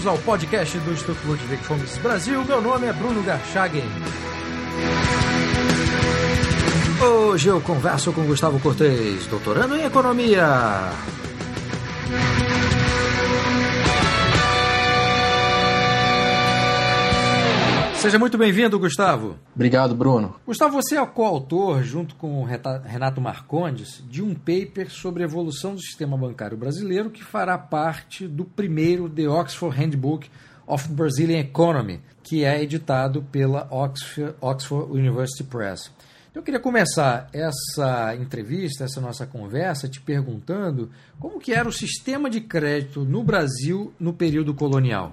bem-vindos ao podcast do Instituto Ludwig Fomes Brasil. Meu nome é Bruno Garchagen. Hoje eu converso com Gustavo Cortez, doutorando em Economia. Seja muito bem-vindo, Gustavo. Obrigado, Bruno. Gustavo, você é coautor, junto com Renato Marcondes, de um paper sobre a evolução do sistema bancário brasileiro que fará parte do primeiro The Oxford Handbook of the Brazilian Economy, que é editado pela Oxford, Oxford University Press. Eu queria começar essa entrevista, essa nossa conversa, te perguntando como que era o sistema de crédito no Brasil no período colonial.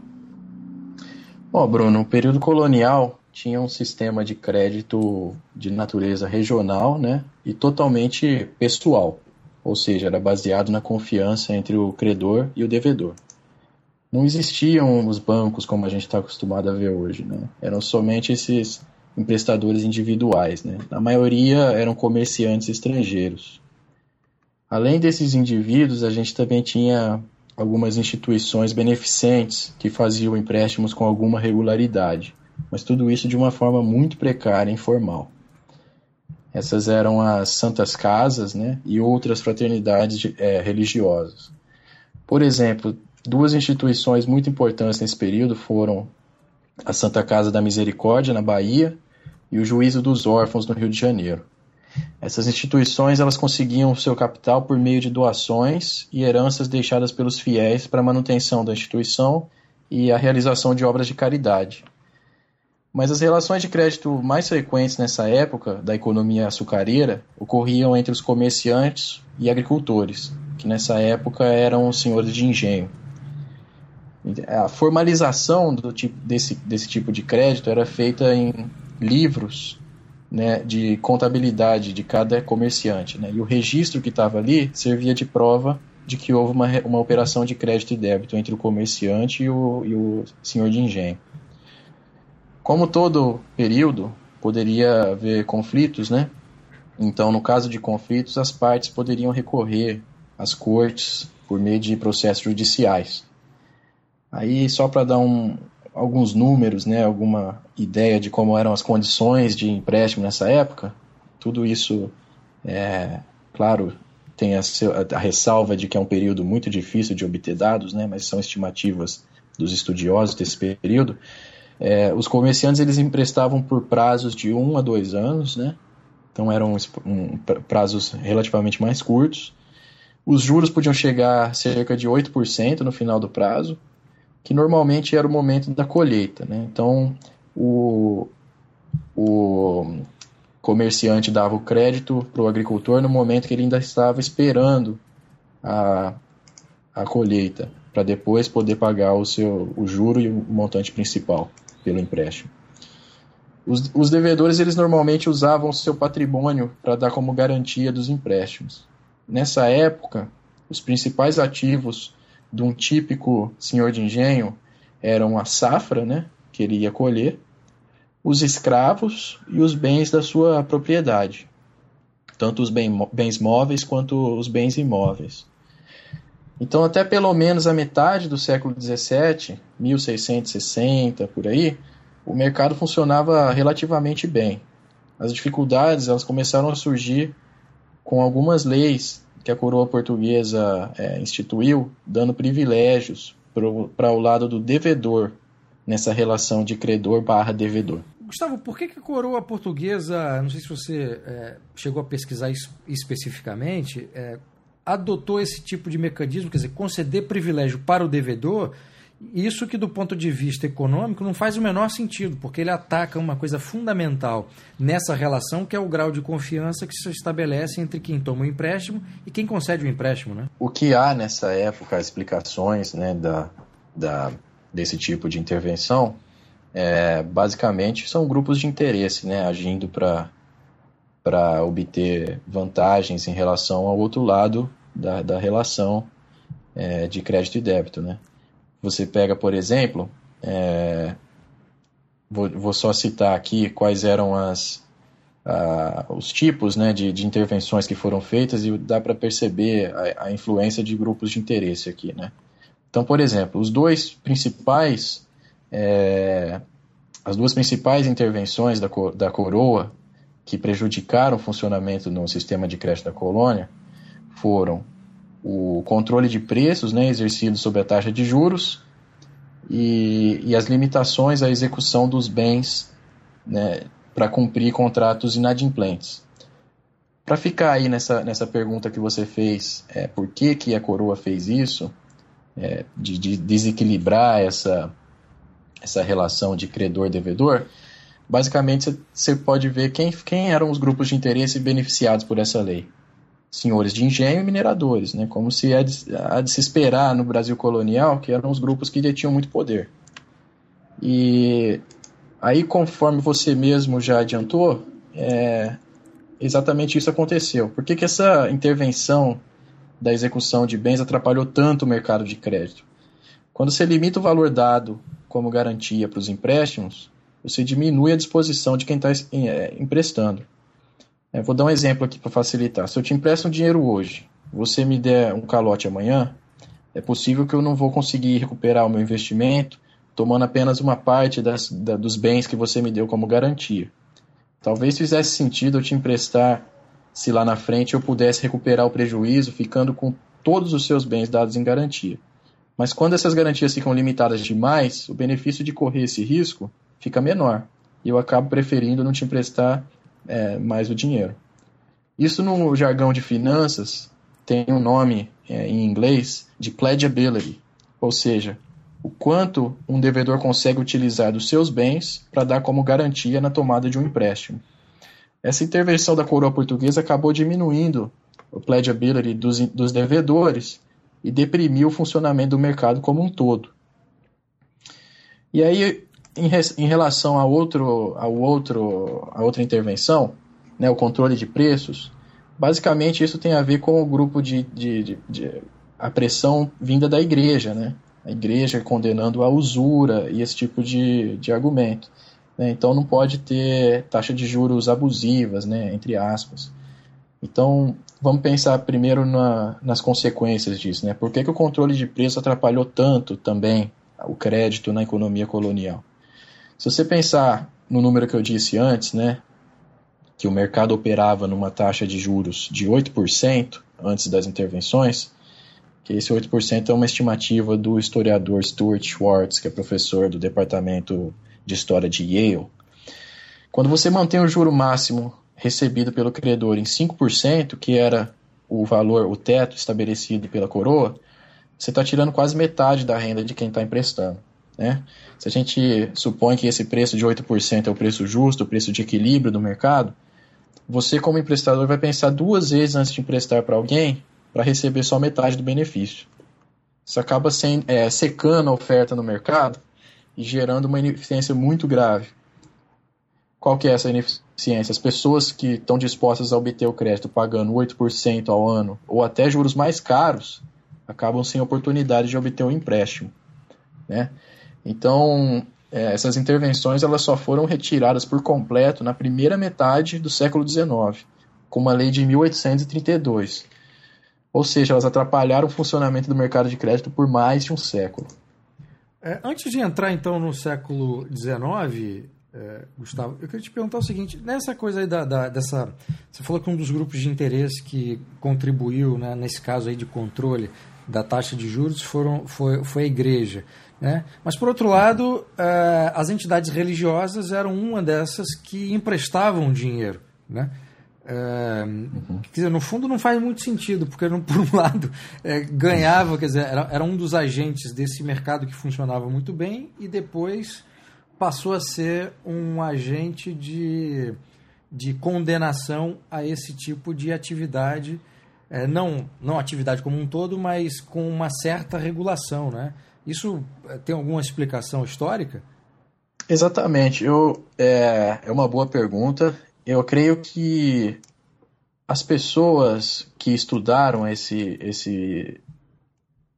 Bom, Bruno, o período colonial tinha um sistema de crédito de natureza regional né, e totalmente pessoal, ou seja, era baseado na confiança entre o credor e o devedor. Não existiam os bancos como a gente está acostumado a ver hoje, né? eram somente esses emprestadores individuais. Né? A maioria eram comerciantes estrangeiros. Além desses indivíduos, a gente também tinha algumas instituições beneficentes que faziam empréstimos com alguma regularidade, mas tudo isso de uma forma muito precária e informal. Essas eram as Santas Casas né, e outras fraternidades é, religiosas. Por exemplo, duas instituições muito importantes nesse período foram a Santa Casa da Misericórdia, na Bahia, e o Juízo dos Órfãos, no Rio de Janeiro. Essas instituições elas conseguiam seu capital por meio de doações e heranças deixadas pelos fiéis para manutenção da instituição e a realização de obras de caridade. Mas as relações de crédito mais frequentes nessa época da economia açucareira ocorriam entre os comerciantes e agricultores, que nessa época eram os senhores de engenho. A formalização tipo, desse, desse tipo de crédito era feita em livros né, de contabilidade de cada comerciante. Né? E o registro que estava ali servia de prova de que houve uma, uma operação de crédito e débito entre o comerciante e o, e o senhor de engenho. Como todo período poderia haver conflitos, né? Então, no caso de conflitos, as partes poderiam recorrer às cortes por meio de processos judiciais. Aí, só para dar um, alguns números, né, alguma ideia de como eram as condições de empréstimo nessa época, tudo isso, é, claro, tem a, a, ressalva de que é um período muito difícil de obter dados, né, mas são estimativas dos estudiosos desse período. É, os comerciantes eles emprestavam por prazos de um a dois anos, né, então eram um, prazos relativamente mais curtos. Os juros podiam chegar a cerca de 8% no final do prazo, que normalmente era o momento da colheita. Né? Então, o, o comerciante dava o crédito para o agricultor no momento que ele ainda estava esperando a, a colheita, para depois poder pagar o seu o juro e o montante principal pelo empréstimo. Os, os devedores eles normalmente usavam o seu patrimônio para dar como garantia dos empréstimos. Nessa época, os principais ativos de um típico senhor de engenho eram a safra, né, que ele ia colher, os escravos e os bens da sua propriedade, tanto os bens móveis quanto os bens imóveis. Então, até pelo menos a metade do século XVII, 1660 por aí, o mercado funcionava relativamente bem. As dificuldades elas começaram a surgir com algumas leis que a coroa portuguesa é, instituiu, dando privilégios para o lado do devedor nessa relação de credor barra devedor. Gustavo, por que, que a coroa portuguesa, não sei se você é, chegou a pesquisar isso especificamente, é, adotou esse tipo de mecanismo, quer dizer, conceder privilégio para o devedor isso que, do ponto de vista econômico, não faz o menor sentido, porque ele ataca uma coisa fundamental nessa relação, que é o grau de confiança que se estabelece entre quem toma o empréstimo e quem concede o empréstimo. Né? O que há nessa época, explicações né, da, da, desse tipo de intervenção, é, basicamente são grupos de interesse né, agindo para obter vantagens em relação ao outro lado da, da relação é, de crédito e débito. Né? Você pega, por exemplo, é, vou, vou, só citar aqui quais eram as, os tipos né, de, de, intervenções que foram feitas e dá para perceber a, a, influência de grupos de interesse aqui. Né? Então, por exemplo, os dois principais, é, as duas principais intervenções da, da coroa que prejudicaram o funcionamento no sistema de crédito da colônia foram o controle de preços né, exercido sobre a taxa de juros e, e as limitações à execução dos bens né, para cumprir contratos inadimplentes. Para ficar aí nessa, nessa pergunta que você fez, é, por que, que a coroa fez isso, é, de, de, desequilibrar essa, essa relação de credor-devedor, basicamente você pode ver quem, quem eram os grupos de interesse beneficiados por essa lei. Senhores de engenho e mineradores, né? como se há de, de se esperar no Brasil colonial, que eram os grupos que detinham muito poder. E aí, conforme você mesmo já adiantou, é, exatamente isso aconteceu. Por que, que essa intervenção da execução de bens atrapalhou tanto o mercado de crédito? Quando você limita o valor dado como garantia para os empréstimos, você diminui a disposição de quem está é, emprestando. É, vou dar um exemplo aqui para facilitar. Se eu te empresto um dinheiro hoje, você me der um calote amanhã, é possível que eu não vou conseguir recuperar o meu investimento tomando apenas uma parte das, da, dos bens que você me deu como garantia. Talvez fizesse sentido eu te emprestar se lá na frente eu pudesse recuperar o prejuízo ficando com todos os seus bens dados em garantia. Mas quando essas garantias ficam limitadas demais, o benefício de correr esse risco fica menor e eu acabo preferindo não te emprestar é, mais o dinheiro. Isso no jargão de finanças tem um nome é, em inglês de pledgeability, ou seja, o quanto um devedor consegue utilizar dos seus bens para dar como garantia na tomada de um empréstimo. Essa intervenção da coroa portuguesa acabou diminuindo o pledgeability dos, dos devedores e deprimiu o funcionamento do mercado como um todo. E aí, em, em relação a, outro, a, outro, a outra intervenção, né, o controle de preços, basicamente isso tem a ver com o grupo de, de, de, de a pressão vinda da igreja, né? a igreja condenando a usura e esse tipo de, de argumento. Né? Então não pode ter taxa de juros abusivas, né? entre aspas. Então vamos pensar primeiro na, nas consequências disso. Né? Por que, que o controle de preço atrapalhou tanto também o crédito na economia colonial? Se você pensar no número que eu disse antes, né, que o mercado operava numa taxa de juros de 8% antes das intervenções, que esse 8% é uma estimativa do historiador Stuart Schwartz, que é professor do Departamento de História de Yale. Quando você mantém o juro máximo recebido pelo credor em 5%, que era o valor, o teto estabelecido pela coroa, você está tirando quase metade da renda de quem está emprestando. Né? Se a gente supõe que esse preço de 8% é o preço justo, o preço de equilíbrio do mercado, você, como emprestador, vai pensar duas vezes antes de emprestar para alguém para receber só metade do benefício. Isso acaba sem, é, secando a oferta no mercado e gerando uma ineficiência muito grave. Qual que é essa ineficiência? As pessoas que estão dispostas a obter o crédito pagando 8% ao ano ou até juros mais caros acabam sem oportunidade de obter o um empréstimo. Né? Então, é, essas intervenções elas só foram retiradas por completo na primeira metade do século XIX, com uma lei de 1832 ou seja, elas atrapalharam o funcionamento do mercado de crédito por mais de um século. É, antes de entrar então no século XIX, é, Gustavo, eu queria te perguntar o seguinte: nessa coisa aí da, da, dessa. Você falou que um dos grupos de interesse que contribuiu, né, nesse caso aí de controle da taxa de juros foram, foi, foi a igreja. Né? Mas, por outro lado, é, as entidades religiosas eram uma dessas que emprestavam dinheiro. Né? É, uhum. Quer dizer, no fundo não faz muito sentido, porque por um lado é, ganhava, quer dizer, era, era, um dos agentes desse mercado que funcionava muito bem e depois passou a ser um agente de, de condenação a esse tipo de atividade, é, não, não atividade como um todo, mas com uma certa regulação, né? Isso é, tem alguma explicação histórica? Exatamente. Eu, é, é uma boa pergunta eu creio que as pessoas que estudaram esse, esse,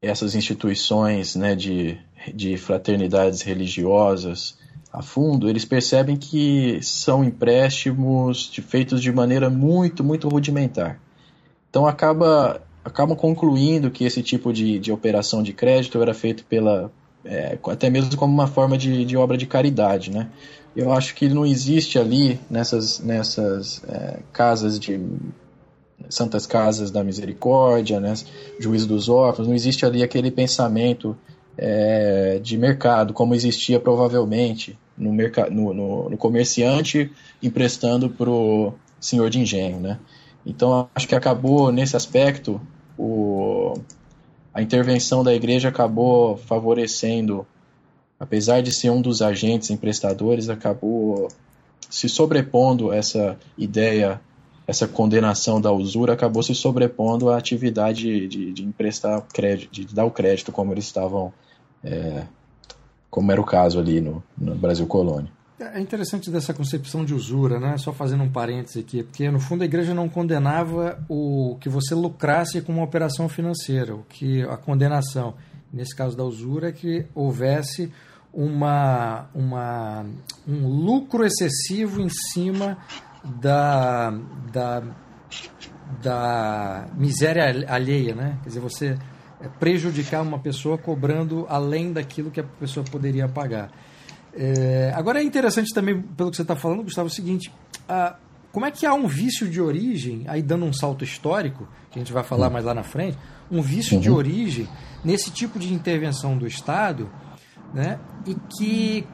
essas instituições né, de, de fraternidades religiosas a fundo, eles percebem que são empréstimos feitos de maneira muito, muito rudimentar. Então acaba acabam concluindo que esse tipo de, de operação de crédito era feito pela é, até mesmo como uma forma de, de obra de caridade, né? Eu acho que não existe ali nessas nessas é, casas de santas casas da misericórdia, né? Juízo dos órfãos, não existe ali aquele pensamento é, de mercado como existia provavelmente no, no, no, no comerciante emprestando para o senhor de engenho, né? Então acho que acabou nesse aspecto o, a intervenção da igreja acabou favorecendo, apesar de ser um dos agentes emprestadores, acabou se sobrepondo essa ideia, essa condenação da usura acabou se sobrepondo à atividade de, de emprestar crédito, de dar o crédito como eles estavam, é, como era o caso ali no, no Brasil Colônia. É interessante dessa concepção de usura, né? Só fazendo um parêntese aqui, porque no fundo a igreja não condenava o que você lucrasse com uma operação financeira, o que a condenação, nesse caso da usura, é que houvesse uma, uma, um lucro excessivo em cima da, da, da miséria alheia, né? Quer dizer, você prejudicar uma pessoa cobrando além daquilo que a pessoa poderia pagar. É, agora é interessante também, pelo que você está falando, Gustavo, é o seguinte: a, como é que há um vício de origem, aí dando um salto histórico, que a gente vai falar uhum. mais lá na frente, um vício uhum. de origem nesse tipo de intervenção do Estado, né, e que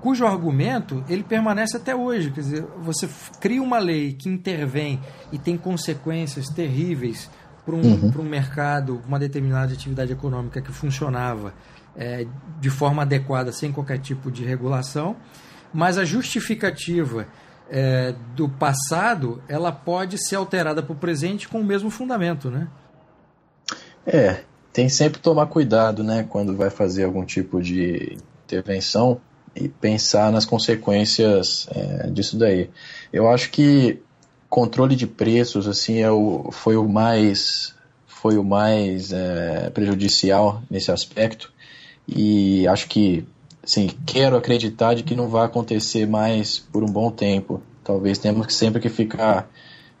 cujo argumento ele permanece até hoje, quer dizer, você cria uma lei que intervém e tem consequências terríveis para um, uhum. um mercado, uma determinada atividade econômica que funcionava é, de forma adequada, sem qualquer tipo de regulação, mas a justificativa é, do passado ela pode ser alterada para o presente com o mesmo fundamento, né? É, tem sempre tomar cuidado, né, quando vai fazer algum tipo de intervenção e pensar nas consequências é, disso daí. Eu acho que controle de preços assim é o, foi o mais foi o mais é, prejudicial nesse aspecto e acho que, sim, quero acreditar de que não vai acontecer mais por um bom tempo. Talvez temos que sempre que ficar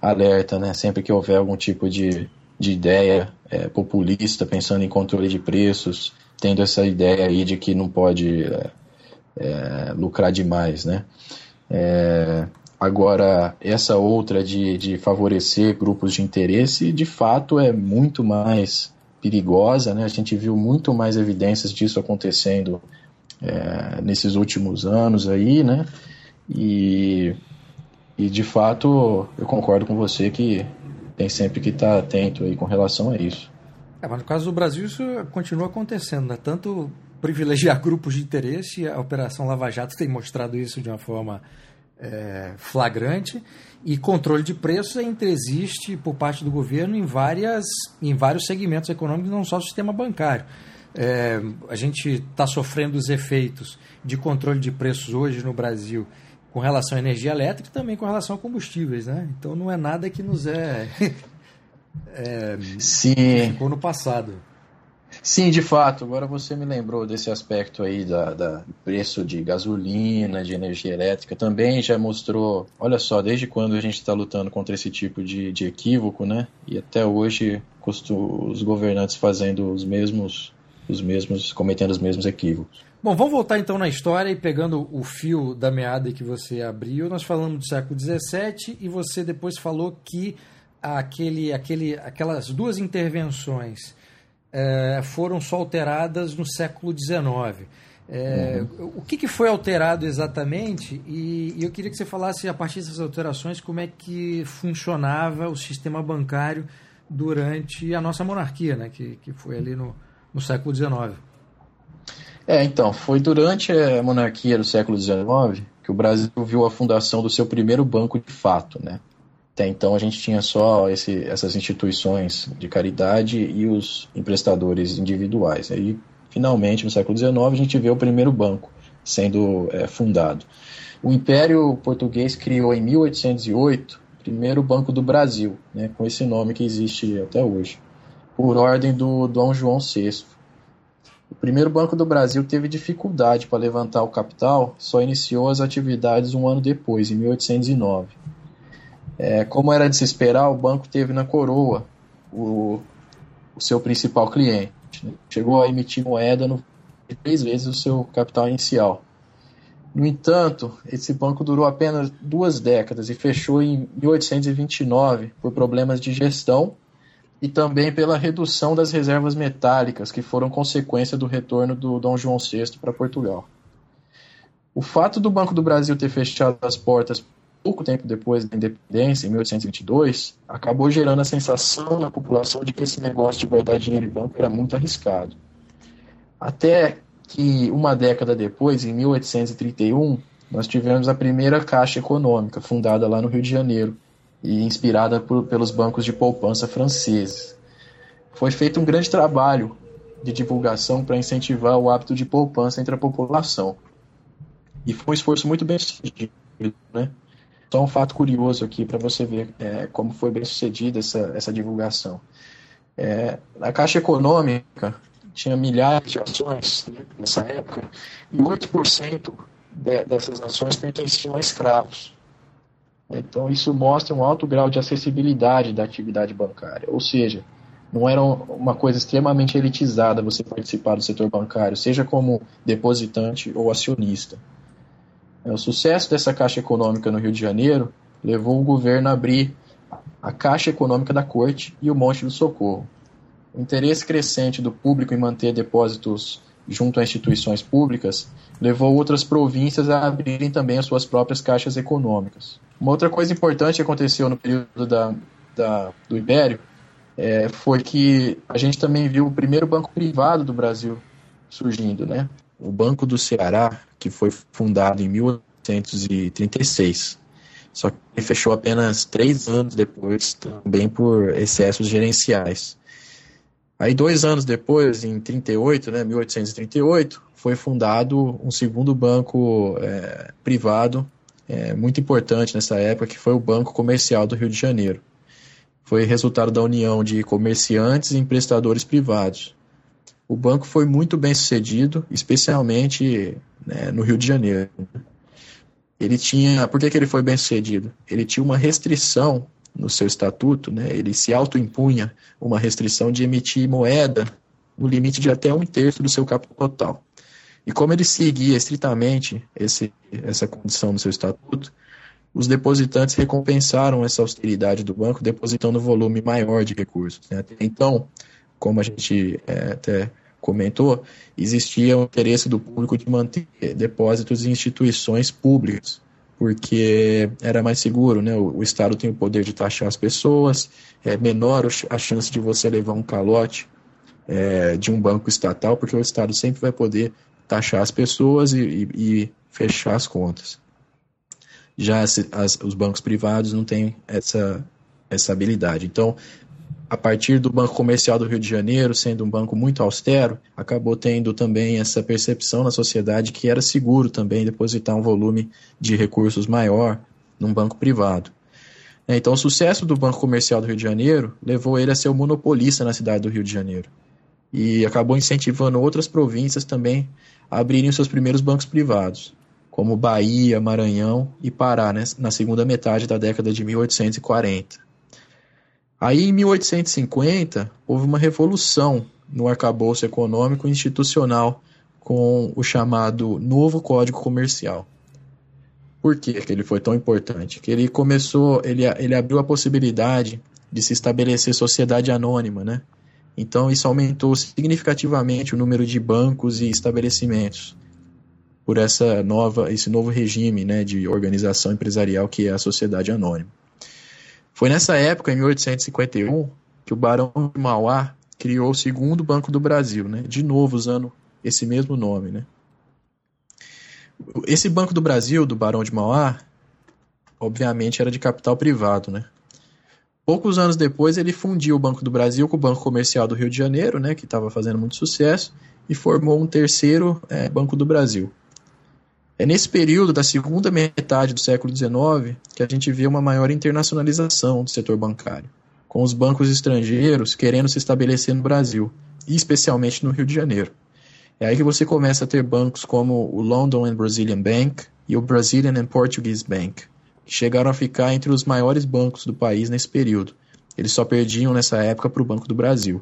alerta, né? Sempre que houver algum tipo de, de ideia é, populista, pensando em controle de preços, tendo essa ideia aí de que não pode é, é, lucrar demais, né? É, agora, essa outra de, de favorecer grupos de interesse, de fato, é muito mais perigosa, né? A gente viu muito mais evidências disso acontecendo é, nesses últimos anos aí, né? E, e de fato eu concordo com você que tem sempre que estar tá atento aí com relação a isso. É, mas no caso do Brasil isso continua acontecendo, né? Tanto privilegiar grupos de interesse, a Operação Lava Jato tem mostrado isso de uma forma é, flagrante e controle de preços ainda existe por parte do governo em, várias, em vários segmentos econômicos, não só o sistema bancário. É, a gente está sofrendo os efeitos de controle de preços hoje no Brasil com relação à energia elétrica e também com relação a combustíveis, né? Então não é nada que nos é, é Sim. ficou no passado. Sim, de fato. Agora você me lembrou desse aspecto aí da, da, preço de gasolina, de energia elétrica. Também já mostrou, olha só, desde quando a gente está lutando contra esse tipo de, de equívoco, né? E até hoje os governantes fazendo os mesmos, os mesmos, cometendo os mesmos equívocos. Bom, vamos voltar então na história e pegando o fio da meada que você abriu. Nós falamos do século XVII e você depois falou que aquele, aquele, aquelas duas intervenções é, foram só alteradas no século XIX. É, uhum. O que, que, foi alterado exatamente? E, e, eu queria que você falasse, a partir dessas alterações, como é que funcionava o sistema bancário durante a nossa monarquia, né? que, que foi ali no, no século XIX. É, então, foi durante a monarquia do século XIX que o Brasil viu a fundação do seu primeiro banco de fato, né? Até então a gente tinha só esse, essas instituições de caridade e os emprestadores individuais. Aí, finalmente, no século XIX, a gente vê o primeiro banco sendo é, fundado. O Império Português criou em 1808 o primeiro Banco do Brasil, né, com esse nome que existe até hoje, por ordem do Dom João VI. O primeiro Banco do Brasil teve dificuldade para levantar o capital, só iniciou as atividades um ano depois, em 1809. É, como era de se esperar, o banco teve na coroa o, o seu principal cliente. Né? Chegou a emitir moeda no, três vezes o seu capital inicial. No entanto, esse banco durou apenas duas décadas e fechou em 1829 por problemas de gestão e também pela redução das reservas metálicas, que foram consequência do retorno do Dom João VI para Portugal. O fato do Banco do Brasil ter fechado as portas pouco tempo depois da independência, em 1822, acabou gerando a sensação na população de que esse negócio de guardar dinheiro em banco era muito arriscado. Até que uma década depois, em 1831, nós tivemos a primeira Caixa Econômica, fundada lá no Rio de Janeiro e inspirada por, pelos bancos de poupança franceses. Foi feito um grande trabalho de divulgação para incentivar o hábito de poupança entre a população. E foi um esforço muito bem sucedido. Né? Só um fato curioso aqui para você ver é, como foi bem sucedida essa, essa divulgação. É, a Caixa Econômica tinha milhares de ações né, nessa época, e 8% de, dessas ações pertenciam a escravos. Então, isso mostra um alto grau de acessibilidade da atividade bancária, ou seja, não era uma coisa extremamente elitizada você participar do setor bancário, seja como depositante ou acionista. O sucesso dessa Caixa Econômica no Rio de Janeiro levou o governo a abrir a Caixa Econômica da Corte e o Monte do Socorro. O interesse crescente do público em manter depósitos junto a instituições públicas levou outras províncias a abrirem também as suas próprias caixas econômicas. Uma outra coisa importante que aconteceu no período da, da, do Império é, foi que a gente também viu o primeiro banco privado do Brasil surgindo, né? O Banco do Ceará, que foi fundado em 1836. Só que ele fechou apenas três anos depois, também por excessos gerenciais. Aí, dois anos depois, em 38, né, 1838, foi fundado um segundo banco é, privado é, muito importante nessa época, que foi o Banco Comercial do Rio de Janeiro. Foi resultado da união de comerciantes e emprestadores privados. O banco foi muito bem sucedido, especialmente né, no Rio de Janeiro. Ele tinha. Por que, que ele foi bem sucedido? Ele tinha uma restrição no seu estatuto, né, ele se autoimpunha uma restrição de emitir moeda no limite de até um terço do seu capital total. E como ele seguia estritamente esse, essa condição no seu estatuto, os depositantes recompensaram essa austeridade do banco depositando um volume maior de recursos. Né? Então, como a gente é, até comentou, existia o interesse do público de manter depósitos em instituições públicas, porque era mais seguro, né? O, o, Estado tem o poder de taxar as pessoas, é menor a chance de você levar um calote é, de um banco estatal, porque o Estado sempre vai poder taxar as pessoas e, e, e fechar as contas. Já as, as, os bancos privados não têm essa, essa habilidade. Então, a partir do Banco Comercial do Rio de Janeiro, sendo um banco muito austero, acabou tendo também essa percepção na sociedade que era seguro também depositar um volume de recursos maior num banco privado. É, então, o sucesso do Banco Comercial do Rio de Janeiro levou ele a ser o monopolista na cidade do Rio de Janeiro. E acabou incentivando outras províncias também a abrirem seus primeiros bancos privados, como Bahia, Maranhão e Pará, né, na segunda metade da década de 1840. Aí, em 1850, houve uma revolução no arcabouço econômico e institucional com o chamado Novo Código Comercial. Por que ele foi tão importante? Que ele começou, ele, ele abriu a possibilidade de se estabelecer sociedade anônima, né? Então isso aumentou significativamente o número de bancos e estabelecimentos por essa nova, esse novo regime, né, de organização empresarial que é a sociedade anônima. Foi nessa época, em 1851, que o Barão de Mauá criou o segundo Banco do Brasil, né? de novo usando esse mesmo nome. Né? Esse Banco do Brasil, do Barão de Mauá, obviamente era de capital privado. Né? Poucos anos depois, ele fundiu o Banco do Brasil com o Banco Comercial do Rio de Janeiro, né? que estava fazendo muito sucesso, e formou um terceiro é, Banco do Brasil. É nesse período da segunda metade do século XIX que a gente vê uma maior internacionalização do setor bancário, com os bancos estrangeiros querendo se estabelecer no Brasil, e especialmente no Rio de Janeiro. É aí que você começa a ter bancos como o London and Brazilian Bank e o Brazilian and Portuguese Bank, que chegaram a ficar entre os maiores bancos do país nesse período. Eles só perdiam nessa época para o Banco do Brasil.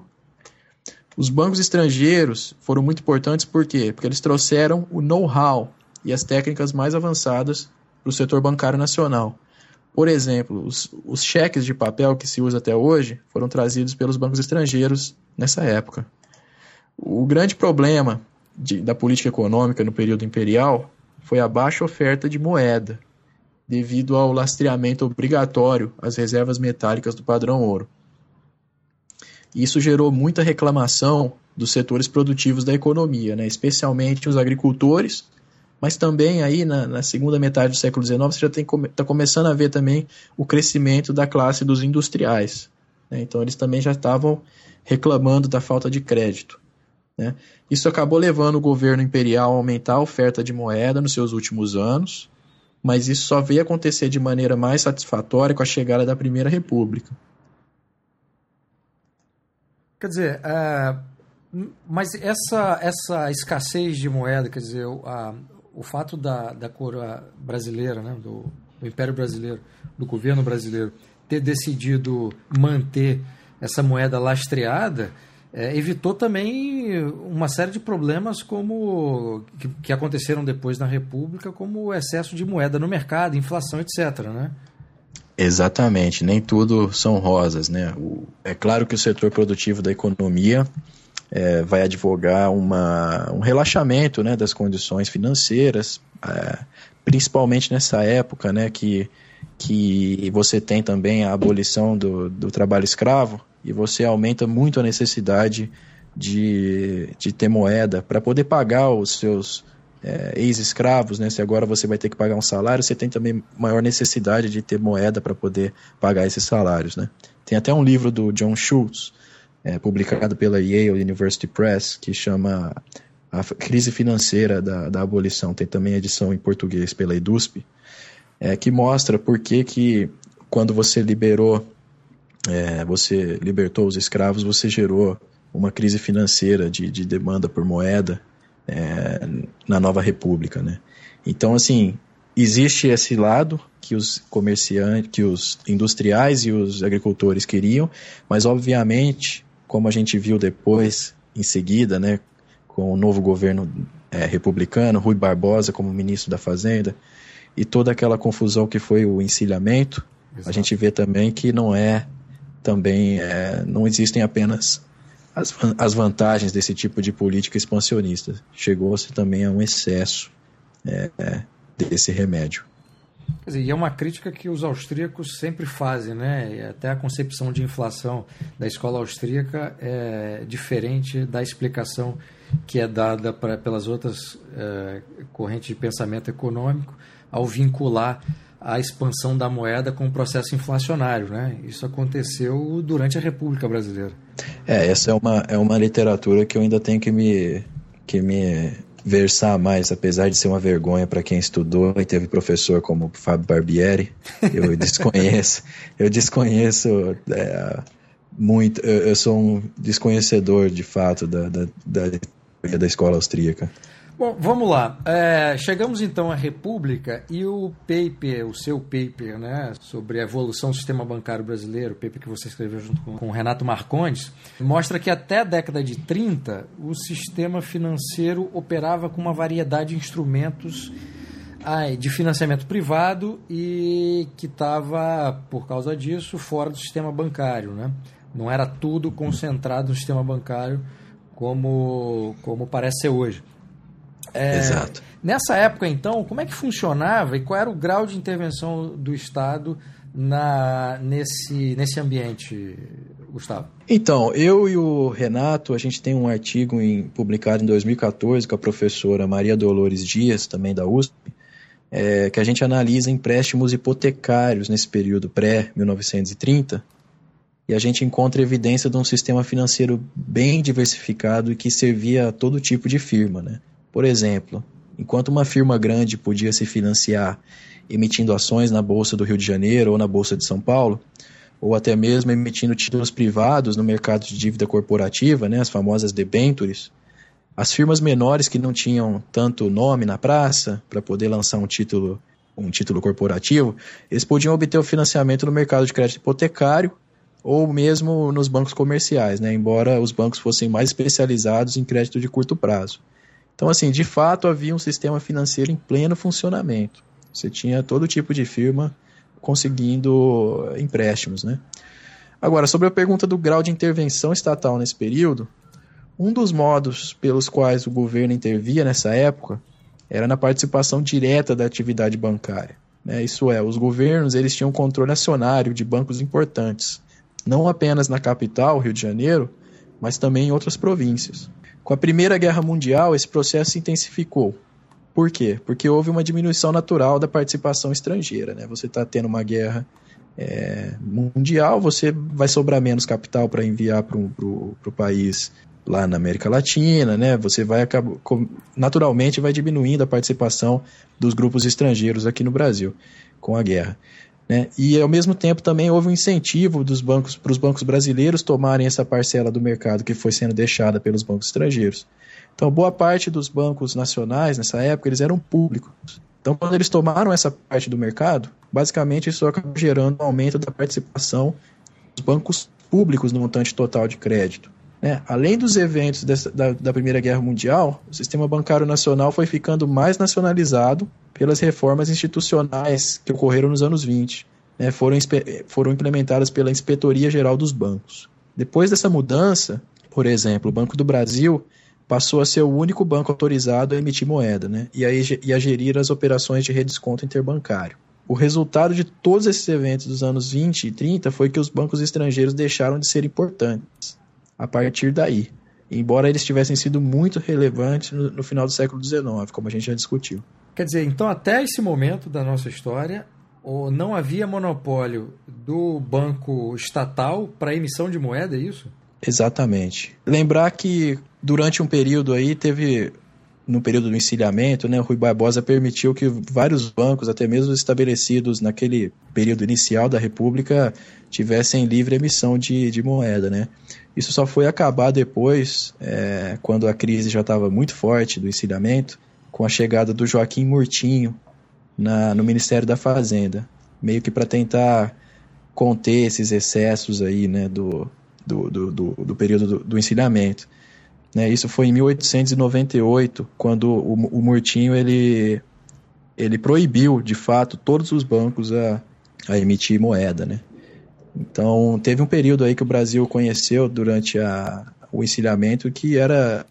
Os bancos estrangeiros foram muito importantes por quê? Porque eles trouxeram o know-how e as técnicas mais avançadas para o setor bancário nacional. Por exemplo, os, os, cheques de papel que se usa até hoje foram trazidos pelos bancos estrangeiros nessa época. O grande problema de, da política econômica no período imperial foi a baixa oferta de moeda, devido ao lastreamento obrigatório às reservas metálicas do padrão ouro. Isso gerou muita reclamação dos setores produtivos da economia, né? especialmente os agricultores, mas também aí na, na segunda metade do século XIX você já está começando a ver também o crescimento da classe dos industriais. Né? Então eles também já estavam reclamando da falta de crédito. Né? Isso acabou levando o governo imperial a aumentar a oferta de moeda nos seus últimos anos, mas isso só veio acontecer de maneira mais satisfatória com a chegada da Primeira República. Quer dizer, uh, mas essa, essa escassez de moeda, quer dizer, a, o fato da, da coroa brasileira, né, do, do Império Brasileiro, do governo brasileiro, ter decidido manter essa moeda lastreada, é, evitou também uma série de problemas como que, que, aconteceram depois na República, como o excesso de moeda no mercado, inflação, etc. Né? Exatamente, nem tudo são rosas, né? O, é claro que o setor produtivo da economia é, vai advogar uma, um relaxamento né, das condições financeiras, é, principalmente nessa época, né, que, que você tem também a abolição do, do trabalho escravo e você aumenta muito a necessidade de, de ter moeda para poder pagar os seus é, ex-escravos, né? Se agora você vai ter que pagar um salário, você tem também maior necessidade de ter moeda para poder pagar esses salários, né? Tem até um livro do John Schultz, é, publicado pela Yale University Press, que chama A Crise Financeira da, da Abolição. Tem também edição em português pela EDUSP, é, que mostra por que, que quando você liberou, é, você libertou os escravos, você gerou uma crise financeira de, de demanda por moeda é, na nova república, né? Então, assim, existe esse lado que os comerciantes, que os industriais e os agricultores queriam, mas obviamente, como a gente viu depois, em seguida, né, com o novo governo é, republicano, Rui Barbosa como ministro da Fazenda, e toda aquela confusão que foi o encilhamento, Exato. a gente vê também que não é também é, não existem apenas as, as vantagens desse tipo de política expansionista. Chegou-se também a um excesso é, é, desse remédio. Quer dizer, e é uma crítica que os austríacos sempre fazem, né? Até a concepção de inflação da escola austríaca é diferente da explicação que é dada pra, pelas outras é, correntes de pensamento econômico ao vincular a expansão da moeda com o processo inflacionário. Né? Isso aconteceu durante a República Brasileira. É, essa é uma, é uma literatura que eu ainda tenho que me, que me versar mais, apesar de ser uma vergonha para quem estudou e teve professor como Fábio Barbieri. Eu desconheço, eu desconheço é, muito, eu, eu, sou um desconhecedor de fato da, da, da, da escola austríaca. Bom, vamos lá. É, chegamos então à República e o paper, o seu paper, né, sobre a evolução do sistema bancário brasileiro, o paper que você escreveu junto com, com Renato Marcondes, mostra que até a década de 30 o sistema financeiro operava com uma variedade de instrumentos de financiamento privado e que estava, por causa disso, fora do sistema bancário. Né? Não era tudo concentrado no sistema bancário como, como parece ser hoje. É, Exato. Nessa época, então, como é que funcionava e qual era o grau de intervenção do Estado na, nesse, nesse ambiente, Gustavo? Então, eu e o Renato, a gente tem um artigo em, publicado em 2014 com a professora Maria Dolores Dias, também da USP, é, que a gente analisa empréstimos hipotecários nesse período pré-1930, e a gente encontra evidência de um sistema financeiro bem diversificado e que servia a todo tipo de firma, né? Por exemplo, enquanto uma firma grande podia se financiar emitindo ações na Bolsa do Rio de Janeiro ou na Bolsa de São Paulo, ou até mesmo emitindo títulos privados no mercado de dívida corporativa, né, as famosas debentures, as firmas menores que não tinham tanto nome na praça para poder lançar um título, um título corporativo, eles podiam obter o financiamento no mercado de crédito hipotecário ou mesmo nos bancos comerciais, né? embora os bancos fossem mais especializados em crédito de curto prazo. Então, assim, de fato havia um sistema financeiro em pleno funcionamento. Você tinha todo tipo de firma conseguindo empréstimos. Né? Agora, sobre a pergunta do grau de intervenção estatal nesse período, um dos modos pelos quais o governo intervia nessa época era na participação direta da atividade bancária. Né? Isso é, os governos eles tinham controle acionário de bancos importantes, não apenas na capital, Rio de Janeiro, mas também em outras províncias. Com a Primeira Guerra Mundial, esse processo se intensificou. Por quê? Porque houve uma diminuição natural da participação estrangeira. Né? Você está tendo uma guerra é, mundial, você vai sobrar menos capital para enviar para o país lá na América Latina, né? Você vai acabar, naturalmente vai diminuindo a participação dos grupos estrangeiros aqui no Brasil com a guerra. Né? E ao mesmo tempo também houve um incentivo dos bancos para os bancos brasileiros tomarem essa parcela do mercado que foi sendo deixada pelos bancos estrangeiros. Então, boa parte dos bancos nacionais nessa época eles eram públicos. Então, quando eles tomaram essa parte do mercado, basicamente isso acabou gerando um aumento da participação dos bancos públicos no montante total de crédito. É, além dos eventos dessa, da, da, Primeira Guerra Mundial, o sistema bancário nacional foi ficando mais nacionalizado pelas reformas institucionais que ocorreram nos anos 20. Né, foram, foram implementadas pela Inspetoria Geral dos Bancos. Depois dessa mudança, por exemplo, o Banco do Brasil passou a ser o único banco autorizado a emitir moeda né, e, a, e a gerir as operações de redesconto interbancário. O resultado de todos esses eventos dos anos 20 e 30 foi que os bancos estrangeiros deixaram de ser importantes a partir daí, embora eles tivessem sido muito relevantes no, no final do século XIX, como a gente já discutiu. Quer dizer, então até esse momento da nossa história, não havia monopólio do banco estatal para emissão de moeda, é isso? Exatamente. Lembrar que durante um período aí teve no período do encilhamento, né, Rui Barbosa permitiu que vários bancos, até mesmo estabelecidos naquele período inicial da República, tivessem livre emissão de, de moeda. Né? Isso só foi acabar depois, é, quando a crise já estava muito forte do encilhamento, com a chegada do Joaquim Murtinho na, no Ministério da Fazenda, meio que para tentar conter esses excessos aí, né, do, do, do, do, do período do, do encilhamento. Né? Isso foi em 1898, quando o, o Murtinho ele, ele proibiu, de fato, todos os bancos a, a emitir moeda. Né? Então, teve um período aí que o Brasil conheceu durante a, o encilhamento que era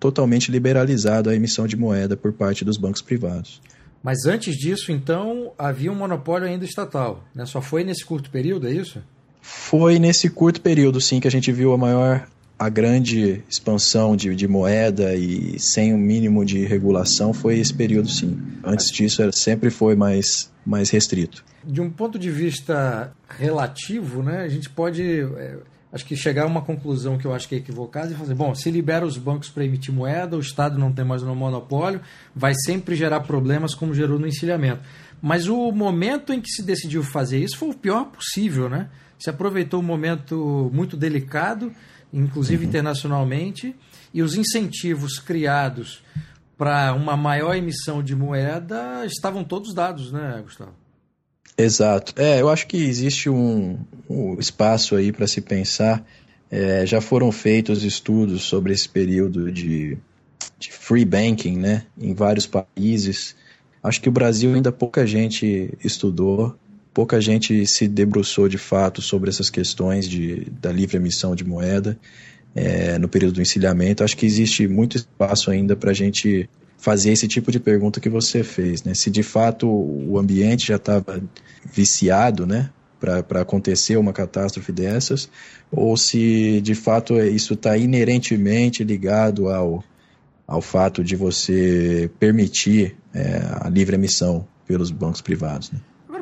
totalmente liberalizado a emissão de moeda por parte dos bancos privados. Mas antes disso, então, havia um monopólio ainda estatal. Né? Só foi nesse curto período, é isso? Foi nesse curto período, sim, que a gente viu a maior a grande expansão de, de, moeda e sem um mínimo de regulação foi esse período sim. Antes disso era, sempre foi mais, mais restrito. De um ponto de vista relativo, né, a gente pode é, acho que chegar a uma conclusão que eu acho que é equivocada e fazer, bom, se libera os bancos para emitir moeda, o Estado não tem mais um monopólio, vai sempre gerar problemas como gerou no encilhamento. Mas o momento em que se decidiu fazer isso foi o pior possível, né? Se aproveitou um momento muito delicado inclusive uhum. internacionalmente, e os incentivos criados para uma maior emissão de moeda estavam todos dados, né, Gustavo? Exato. É, eu acho que existe um, um espaço aí para se pensar. É, já foram feitos estudos sobre esse período de, de free banking, né, em vários países. Acho que o Brasil ainda pouca gente estudou, pouca gente se debruçou de fato sobre essas questões de, da livre emissão de moeda é, no período do encilhamento. Acho que existe muito espaço ainda para a gente fazer esse tipo de pergunta que você fez, né? Se de fato o ambiente já estava viciado, né? Para acontecer uma catástrofe dessas, ou se de fato isso está inerentemente ligado ao, ao fato de você permitir é, a livre emissão pelos bancos privados. Né?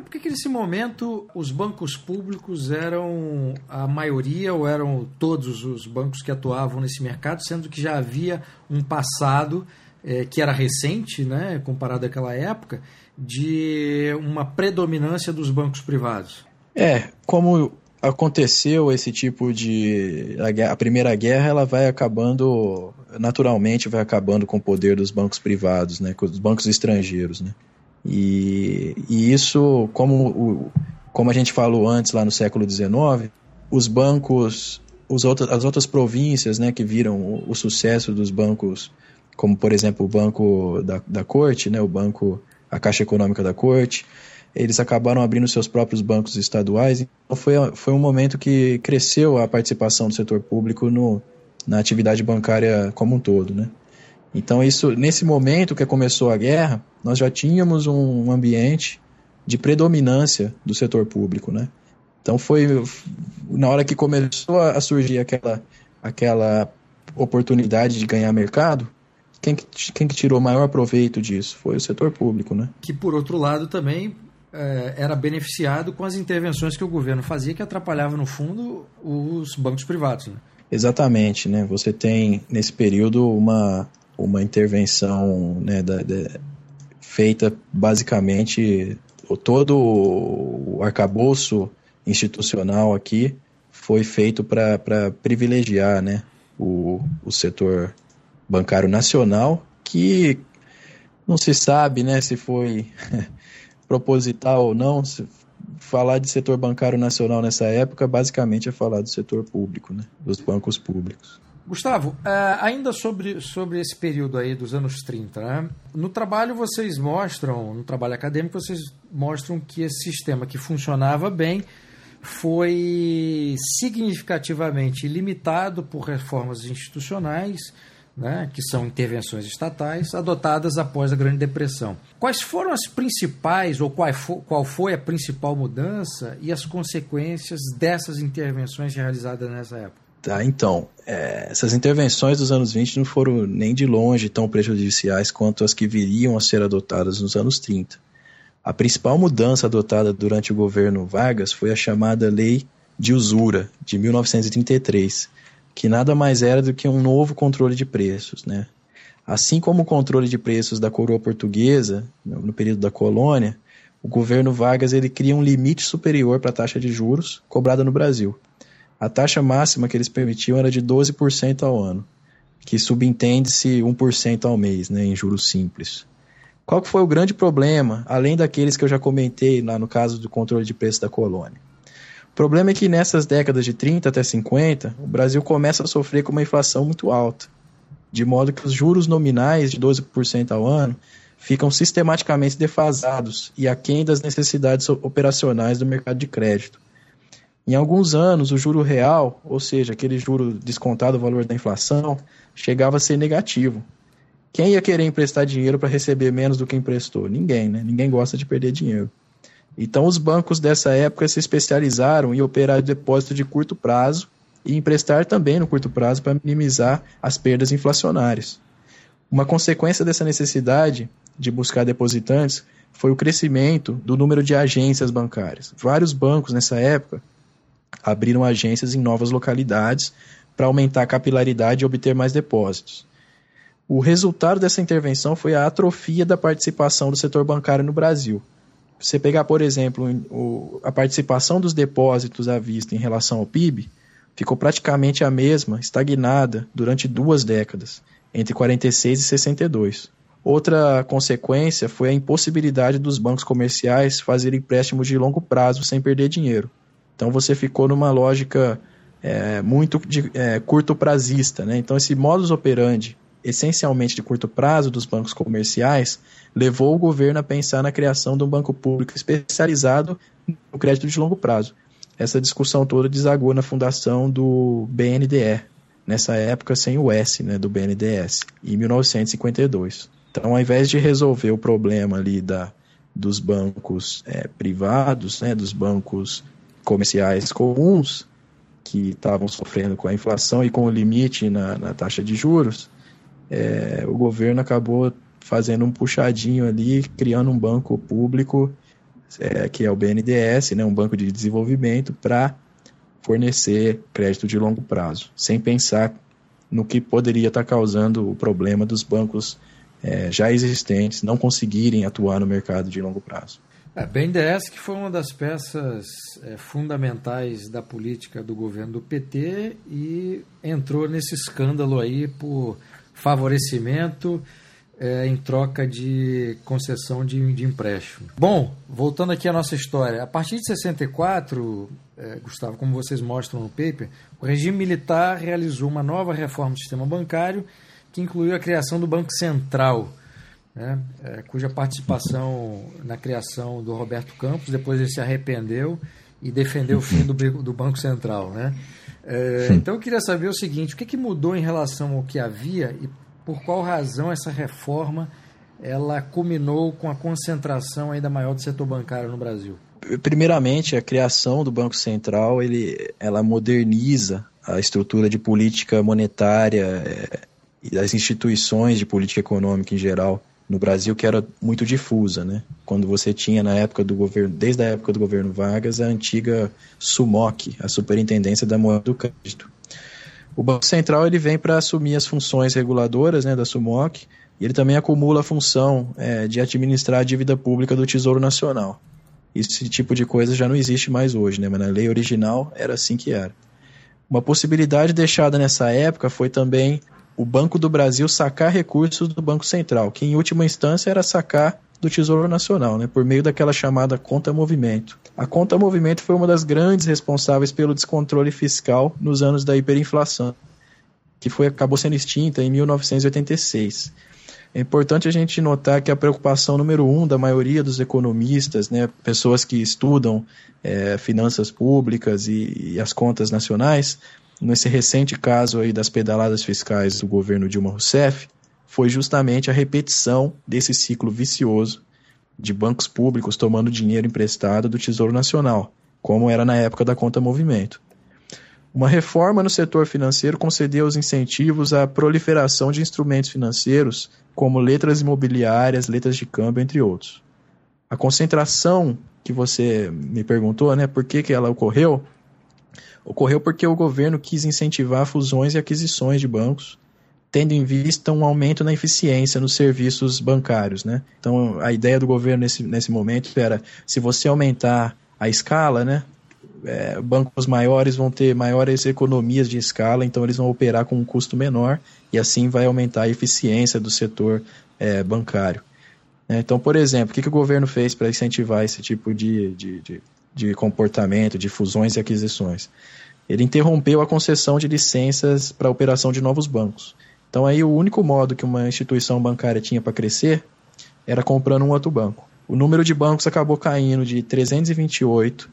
Por que, nesse momento os bancos públicos eram a maioria ou eram todos os bancos que atuavam nesse mercado, sendo que já havia um passado é, que era recente, né, comparado àquela época, de uma predominância dos bancos privados? É, como aconteceu esse tipo de a, a, primeira guerra ela vai acabando naturalmente vai acabando com o poder dos bancos privados né com os bancos estrangeiros né e, e isso, como, o, como a gente falou antes lá no século XIX, os bancos, os outros, as outras províncias né, que viram o, o, sucesso dos bancos, como por exemplo o Banco da, da Corte, né, o Banco, a Caixa Econômica da Corte, eles acabaram abrindo seus próprios bancos estaduais. Então foi, foi um momento que cresceu a participação do setor público no, na atividade bancária como um todo. Né? Então, isso, nesse momento que começou a guerra, nós já tínhamos um ambiente de predominância do setor público. Né? Então, foi na hora que começou a surgir aquela, aquela oportunidade de ganhar mercado, quem que, quem que tirou maior proveito disso? Foi o setor público, né? Que, por outro lado, também é, era beneficiado com as intervenções que o governo fazia, que atrapalhava, no fundo, os bancos privados. Né? Exatamente. Né? Você tem, nesse período, uma, uma intervenção né, da, da, feita basicamente todo o arcabouço institucional aqui foi feito para privilegiar né, o, o setor bancário nacional, que não se sabe né, se foi proposital ou não, falar de setor bancário nacional nessa época basicamente é falar do setor público, né, dos bancos públicos. Gustavo, é, ainda sobre, sobre esse período aí dos anos 30, né? no trabalho vocês mostram, no trabalho acadêmico, vocês mostram que esse sistema que funcionava bem foi significativamente limitado por reformas institucionais né, que são intervenções estatais, adotadas após a Grande Depressão. Quais foram as principais, ou qual foi, qual foi a principal mudança e as consequências dessas intervenções realizadas nessa época? Tá, então, é, essas intervenções dos anos 20 não foram nem de longe tão prejudiciais quanto as que viriam a ser adotadas nos anos 30. A principal mudança adotada durante o governo Vargas foi a chamada Lei de Usura, de 1933, que nada mais era do que um novo controle de preços, né? Assim como o controle de preços da coroa portuguesa no período da colônia, o governo Vargas ele cria um limite superior para a taxa de juros cobrada no Brasil. A taxa máxima que eles permitiam era de 12% ao ano, que subentende-se 1% ao mês, né, em juros simples. Qual que foi o grande problema, além daqueles que eu já comentei lá no caso do controle de preços da colônia? problema é que nessas décadas de 30 até 50, o Brasil começa a sofrer com uma inflação muito alta, de modo que os juros nominais de 12% ao ano ficam sistematicamente defasados e aquém das necessidades operacionais do mercado de crédito. Em alguns anos, o juro real, ou seja, aquele juro descontado do valor da inflação, chegava a ser negativo. Quem ia querer emprestar dinheiro para receber menos do que emprestou? Ninguém, né? Ninguém gosta de perder dinheiro. Então, os bancos dessa época se especializaram em operar depósito de curto prazo e emprestar também no curto prazo para minimizar as perdas inflacionárias. Uma consequência dessa necessidade de buscar depositantes foi o crescimento do número de agências bancárias. Vários bancos nessa época abriram agências em novas localidades para aumentar a capilaridade e obter mais depósitos. O resultado dessa intervenção foi a atrofia da participação do setor bancário no Brasil, você pegar, por exemplo, a participação dos depósitos à vista em relação ao PIB, ficou praticamente a mesma, estagnada, durante duas décadas, entre 46 e 62. Outra consequência foi a impossibilidade dos bancos comerciais fazerem empréstimos de longo prazo sem perder dinheiro. Então você ficou numa lógica é, muito de, é, curto prazista. Né? Então esse modus operandi essencialmente de curto prazo dos bancos comerciais, levou o governo a pensar na criação de um banco público especializado no crédito de longo prazo. Essa discussão toda desagou na fundação do BNDE, nessa época sem o S, né, do BNDES, em 1952. Então, ao invés de resolver o problema ali da, dos bancos é, privados, né, dos bancos comerciais comuns, que estavam sofrendo com a inflação e com o limite na, na taxa de juros, é, o governo acabou fazendo um puxadinho ali, criando um banco público, é, que é o BNDES, né, um banco de desenvolvimento, para fornecer crédito de longo prazo, sem pensar no que poderia estar tá causando o problema dos bancos é, já existentes não conseguirem atuar no mercado de longo prazo. É, BNDES que foi uma das peças é, fundamentais da política do governo do PT e entrou nesse escândalo aí por favorecimento é, em troca de concessão de, de empréstimo. Bom, voltando aqui à nossa história, a partir de 64, é, Gustavo, como vocês mostram no paper, o regime militar realizou uma nova reforma do sistema bancário que incluiu a criação do Banco Central, né, é, cuja participação na criação do Roberto Campos, depois ele se arrependeu e defendeu o fim do, do Banco Central. Né? É, então eu queria saber o seguinte: o que, que mudou em relação ao que havia e por qual razão essa reforma ela culminou com a concentração ainda maior do setor bancário no Brasil? Primeiramente, a criação do Banco Central ele, ela moderniza a estrutura de política monetária é, e das instituições de política econômica em geral no Brasil que era muito difusa, né? Quando você tinha na época do governo, desde a época do governo Vargas, a antiga SUMOC, a Superintendência da Moeda do Crédito. O Banco Central ele vem para assumir as funções reguladoras, né, da SUMOC, e ele também acumula a função é, de administrar a dívida pública do Tesouro Nacional. Esse tipo de coisa já não existe mais hoje, né? Mas na lei original era assim que era. Uma possibilidade deixada nessa época foi também o Banco do Brasil sacar recursos do Banco Central, que em última instância era sacar do Tesouro Nacional, né, por meio daquela chamada conta movimento. A conta movimento foi uma das grandes responsáveis pelo descontrole fiscal nos anos da hiperinflação, que foi acabou sendo extinta em 1986. É importante a gente notar que a preocupação número um da maioria dos economistas, né, pessoas que estudam é, finanças públicas e, e as contas nacionais, nesse recente caso aí das pedaladas fiscais do governo Dilma Rousseff, foi justamente a repetição desse ciclo vicioso de bancos públicos tomando dinheiro emprestado do Tesouro Nacional, como era na época da conta movimento. Uma reforma no setor financeiro concedeu os incentivos à proliferação de instrumentos financeiros, como letras imobiliárias, letras de câmbio, entre outros. A concentração que você me perguntou, né, por que, que ela ocorreu, ocorreu porque o governo quis incentivar fusões e aquisições de bancos, tendo em vista um aumento na eficiência nos serviços bancários. Né? Então, a ideia do governo nesse, nesse momento era, se você aumentar a escala, né, é, bancos maiores vão ter maiores economias de escala, então eles vão operar com um custo menor e assim vai aumentar a eficiência do setor é, bancário. É, então, por exemplo, o que, que o governo fez para incentivar esse tipo de, de, de, de comportamento, de fusões e aquisições? ele interrompeu a concessão de licenças para a operação de novos bancos. Então aí o único modo que uma instituição bancária tinha para crescer era comprando um outro banco. O número de bancos acabou caindo de 328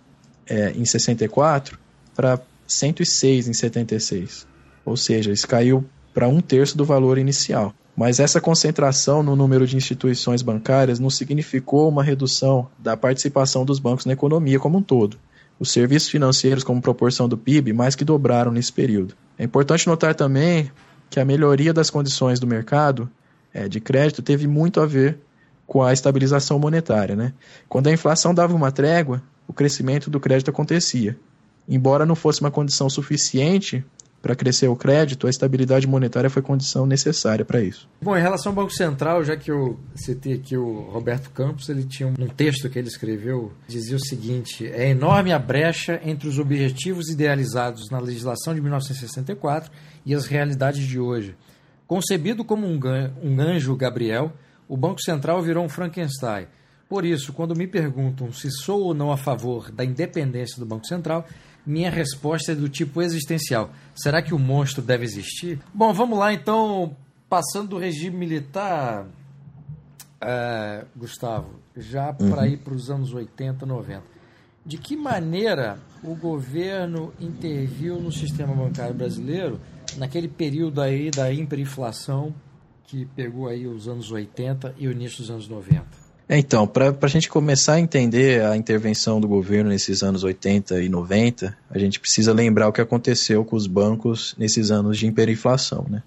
é, em 64 para 106 em 76. Ou seja, isso caiu para um terço do valor inicial. Mas essa concentração no número de instituições bancárias não significou uma redução da participação dos bancos na economia como um todo. Os serviços financeiros, como proporção do PIB, mais que dobraram nesse período. É importante notar também que a melhoria das condições do mercado é, de crédito teve muito a ver com a estabilização monetária. Né? Quando a inflação dava uma trégua, o crescimento do crédito acontecia. Embora não fosse uma condição suficiente para crescer o crédito, a estabilidade monetária foi condição necessária para isso. Bom, em relação ao Banco Central, já que eu citei aqui o Roberto Campos, ele tinha um texto que ele escreveu, dizia o seguinte: é enorme a brecha entre os objetivos idealizados na legislação de 1964 e as realidades de hoje. Concebido como um, anjo Gabriel, o Banco Central virou um Frankenstein. Por isso, quando me perguntam se sou ou não a favor da independência do Banco Central, minha resposta é do tipo existencial. Será que o monstro deve existir? Bom, vamos lá então, passando do regime militar, é, Gustavo, já uhum. para ir para os anos 80, 90. De que maneira o governo interviu no sistema bancário brasileiro naquele período aí da hiperinflação que pegou aí os anos 80 e o início dos anos 90? É, então, para a gente começar a entender a intervenção do governo nesses anos 80 e 90, a gente precisa lembrar o que aconteceu com os bancos nesses anos de hiperinflação. Né?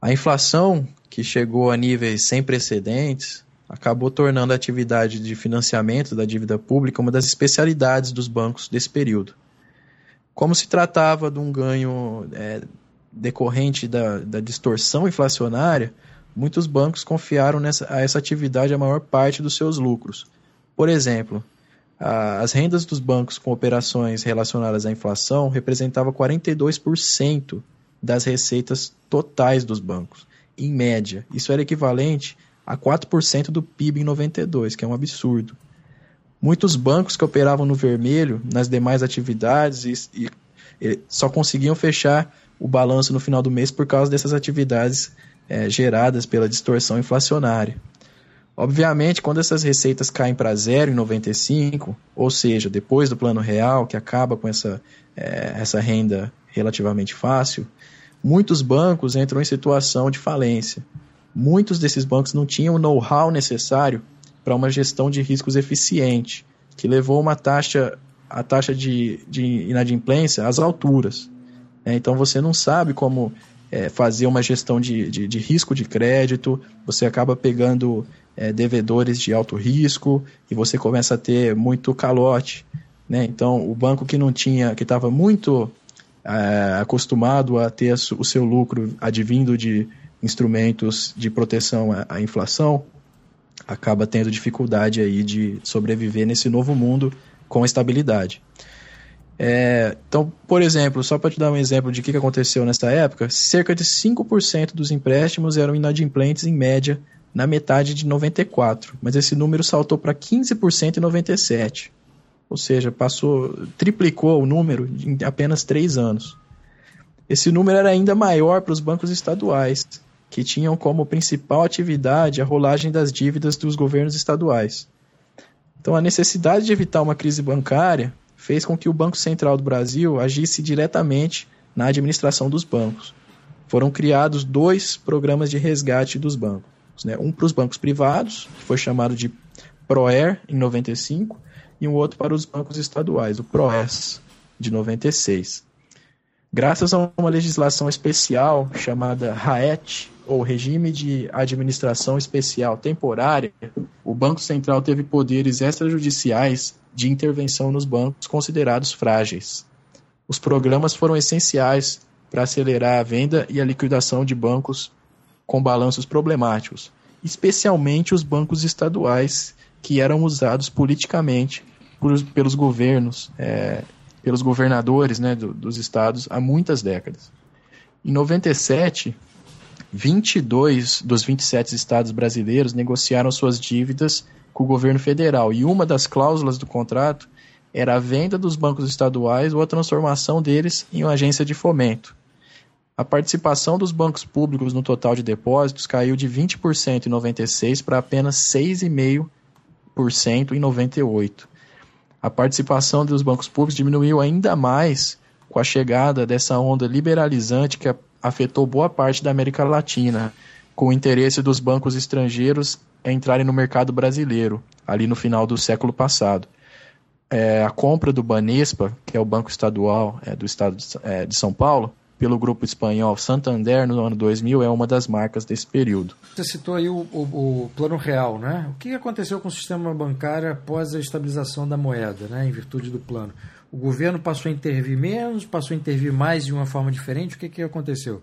A inflação, que chegou a níveis sem precedentes, acabou tornando a atividade de financiamento da dívida pública uma das especialidades dos bancos desse período. Como se tratava de um ganho é, decorrente da, da distorção inflacionária, muitos bancos confiaram nessa, a essa atividade a maior parte dos seus lucros. Por exemplo, a, as rendas dos bancos com operações relacionadas à inflação representavam 42% das receitas totais dos bancos, em média. Isso era equivalente a 4% do PIB em 92, que é um absurdo. Muitos bancos que operavam no vermelho nas demais atividades e, e, e só conseguiam fechar o balanço no final do mês por causa dessas atividades é, geradas pela distorção inflacionária. Obviamente, quando essas receitas caem para zero em 95, ou seja, depois do plano real, que acaba com essa, é, essa renda relativamente fácil, muitos bancos entram em situação de falência. Muitos desses bancos não tinham o know-how necessário para uma gestão de riscos eficiente, que levou uma taxa, a taxa de, de inadimplência às alturas. É, então você não sabe como é, fazer uma gestão de, de, de, risco de crédito, você acaba pegando é, devedores de alto risco e você começa a ter muito calote. Né? Então, o banco que não tinha, que estava muito é, acostumado a ter o seu lucro advindo de instrumentos de proteção à, à inflação, acaba tendo dificuldade aí de sobreviver nesse novo mundo com estabilidade. É, então, por exemplo, só para te dar um exemplo de o que, que aconteceu nessa época, cerca de 5% dos empréstimos eram inadimplentes em média na metade de 94, mas esse número saltou para 15% em 97. Ou seja, passou, triplicou o número em apenas três anos. Esse número era ainda maior para os bancos estaduais, que tinham como principal atividade a rolagem das dívidas dos governos estaduais. Então, a necessidade de evitar uma crise bancária fez com que o Banco Central do Brasil agisse diretamente na administração dos bancos. Foram criados dois programas de resgate dos bancos né? um para os bancos privados, que foi chamado de PROER em 95, e um outro para os bancos estaduais, o PROES, de 96. Graças a uma legislação especial chamada RAET, ou Regime de Administração Especial Temporária, o Banco Central teve poderes extrajudiciais de intervenção nos bancos considerados frágeis. Os programas foram essenciais para acelerar a venda e a liquidação de bancos com balanços problemáticos, especialmente os bancos estaduais que eram usados politicamente por, pelos governos, é, pelos governadores né, do, dos estados há muitas décadas. Em 97, 22 dos 27 estados brasileiros negociaram suas dívidas com o governo federal e uma das cláusulas do contrato era a venda dos bancos estaduais ou a transformação deles em uma agência de fomento. A participação dos bancos públicos no total de depósitos caiu de 20% em 96 para apenas 6,5% em 98. A participação dos bancos públicos diminuiu ainda mais com a chegada dessa onda liberalizante que afetou boa parte da América Latina, com o interesse dos bancos estrangeiros entrarem no mercado brasileiro, ali no final do século passado. É, a compra do Banespa, que é o banco estadual é, do estado de, é, de São Paulo, pelo grupo espanhol Santander no ano 2000 é uma das marcas desse período. Você citou aí o, o, o, plano real, né? O que aconteceu com o sistema bancário após a estabilização da moeda, né? Em virtude do plano. O governo passou a intervir menos, passou a intervir mais de uma forma diferente? O que, que aconteceu?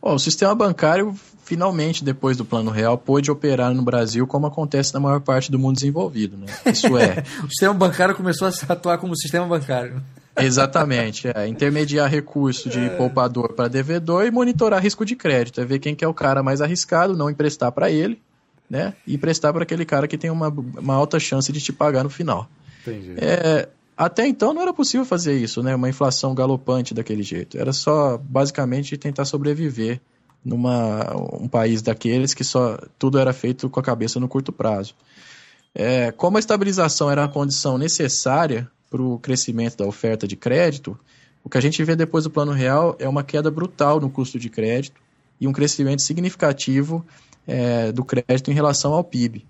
Oh, o sistema bancário, finalmente, depois do Plano Real, pôde operar no Brasil como acontece na maior parte do mundo desenvolvido. Né? Isso é. o sistema bancário começou a atuar como sistema bancário. Exatamente, é, intermediar recurso de poupador para devedor e monitorar risco de crédito, é ver quem que é o cara mais arriscado, não emprestar para ele, né? E emprestar para aquele cara que tem uma, uma alta chance de te pagar no final. Entendi. É, até então não era possível fazer isso, né? Uma inflação galopante daquele jeito. Era só basicamente tentar sobreviver numa um país daqueles que só tudo era feito com a cabeça no curto prazo. É, como a estabilização era a condição necessária para o crescimento da oferta de crédito, o que a gente vê depois do plano real é uma queda brutal no custo de crédito e um crescimento significativo é, do crédito em relação ao PIB.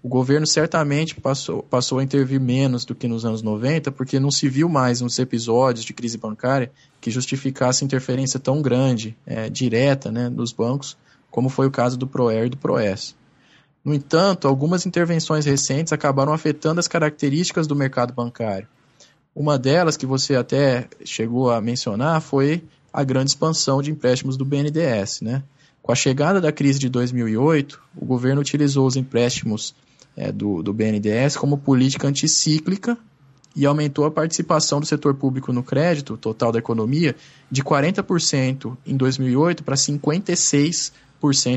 O governo certamente passou, passou a intervir menos do que nos anos 90, porque não se viu mais uns episódios de crise bancária que justificasse interferência tão grande, é, direta, né, nos bancos, como foi o caso do PROER e do PROES. No entanto, algumas intervenções recentes acabaram afetando as características do mercado bancário. Uma delas, que você até chegou a mencionar, foi a grande expansão de empréstimos do BNDES. Né? Com a chegada da crise de 2008, o governo utilizou os empréstimos é, do, do BNDES como política anticíclica e aumentou a participação do setor público no crédito total da economia de 40% em 2008 para 56%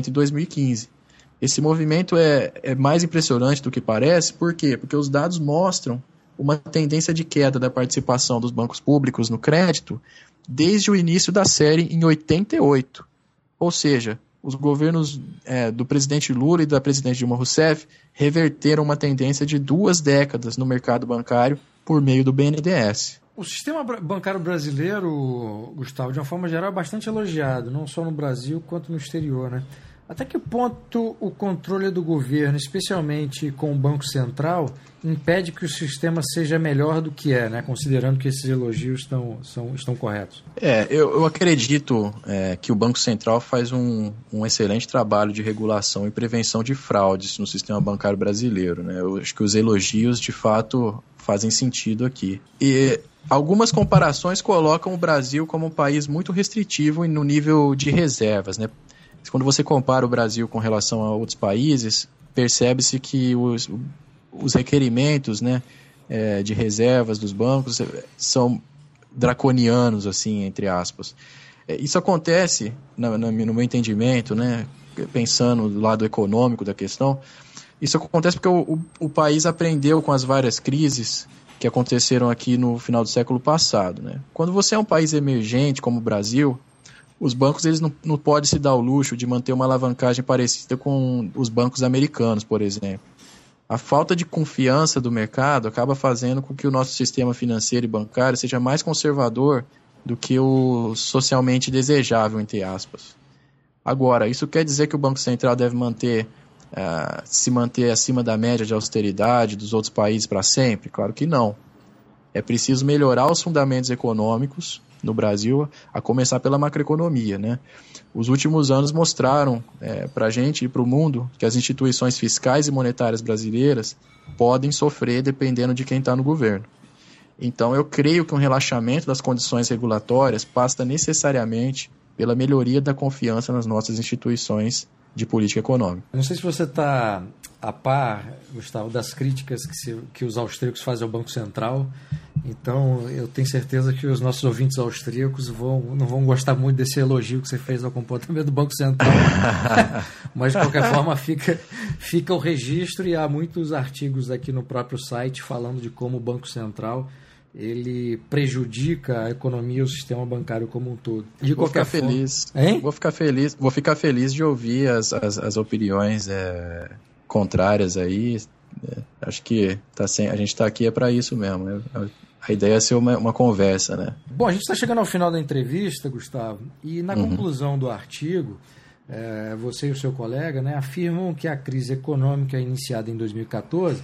em 2015. Esse movimento é, é mais impressionante do que parece, por quê? Porque os dados mostram uma tendência de queda da participação dos bancos públicos no crédito desde o início da série em 88. Ou seja, os governos é, do presidente Lula e da presidente Dilma Rousseff reverteram uma tendência de duas décadas no mercado bancário por meio do BNDES. O sistema bancário brasileiro, Gustavo, de uma forma geral, é bastante elogiado, não só no Brasil quanto no exterior. Né? Até que ponto o controle do governo, especialmente com o Banco Central, impede que o sistema seja melhor do que é, né? considerando que esses elogios estão, são, estão corretos? É, eu, eu acredito é, que o Banco Central faz um, um excelente trabalho de regulação e prevenção de fraudes no sistema bancário brasileiro. Né? Eu acho que os elogios, de fato, fazem sentido aqui. E Algumas comparações colocam o Brasil como um país muito restritivo no nível de reservas. Né? Quando você compara o Brasil com relação a outros países, percebe-se que os, os requerimentos né, é, de reservas dos bancos são draconianos, assim, entre aspas. É, isso acontece, no, no meu entendimento, né, pensando do lado econômico da questão, isso acontece porque o, o, o país aprendeu com as várias crises que aconteceram aqui no final do século passado. Né? Quando você é um país emergente como o Brasil, os bancos eles não, não podem se dar o luxo de manter uma alavancagem parecida com os bancos americanos, por exemplo. A falta de confiança do mercado acaba fazendo com que o nosso sistema financeiro e bancário seja mais conservador do que o socialmente desejável, entre aspas. Agora, isso quer dizer que o Banco Central deve manter uh, se manter acima da média de austeridade dos outros países para sempre? Claro que não. É preciso melhorar os fundamentos econômicos no Brasil, a começar pela macroeconomia. Né? Os últimos anos mostraram é, para a gente e para o mundo que as instituições fiscais e monetárias brasileiras podem sofrer dependendo de quem está no governo. Então, eu creio que um relaxamento das condições regulatórias passa necessariamente pela melhoria da confiança nas nossas instituições de política econômica. Não sei se você está a par, Gustavo, das críticas que, se, que os austríacos fazem ao Banco Central. Então, eu tenho certeza que os nossos ouvintes austríacos vão, não vão gostar muito desse elogio que você fez ao comportamento do Banco Central. Mas, de qualquer forma, fica, fica o registro e há muitos artigos aqui no próprio site falando de como o Banco Central ele prejudica a economia e o sistema bancário como um todo. De vou ficar forma... feliz. Hein? Vou ficar feliz. Vou ficar feliz de ouvir as, as, as opiniões é, contrárias aí. É, acho que tá sem, a gente está aqui é para isso mesmo. Né? A ideia é ser uma, uma conversa, né? Bom, a gente está chegando ao final da entrevista, Gustavo, e na uhum. conclusão do artigo, é, você e o seu colega né, afirmam que a crise econômica iniciada em 2014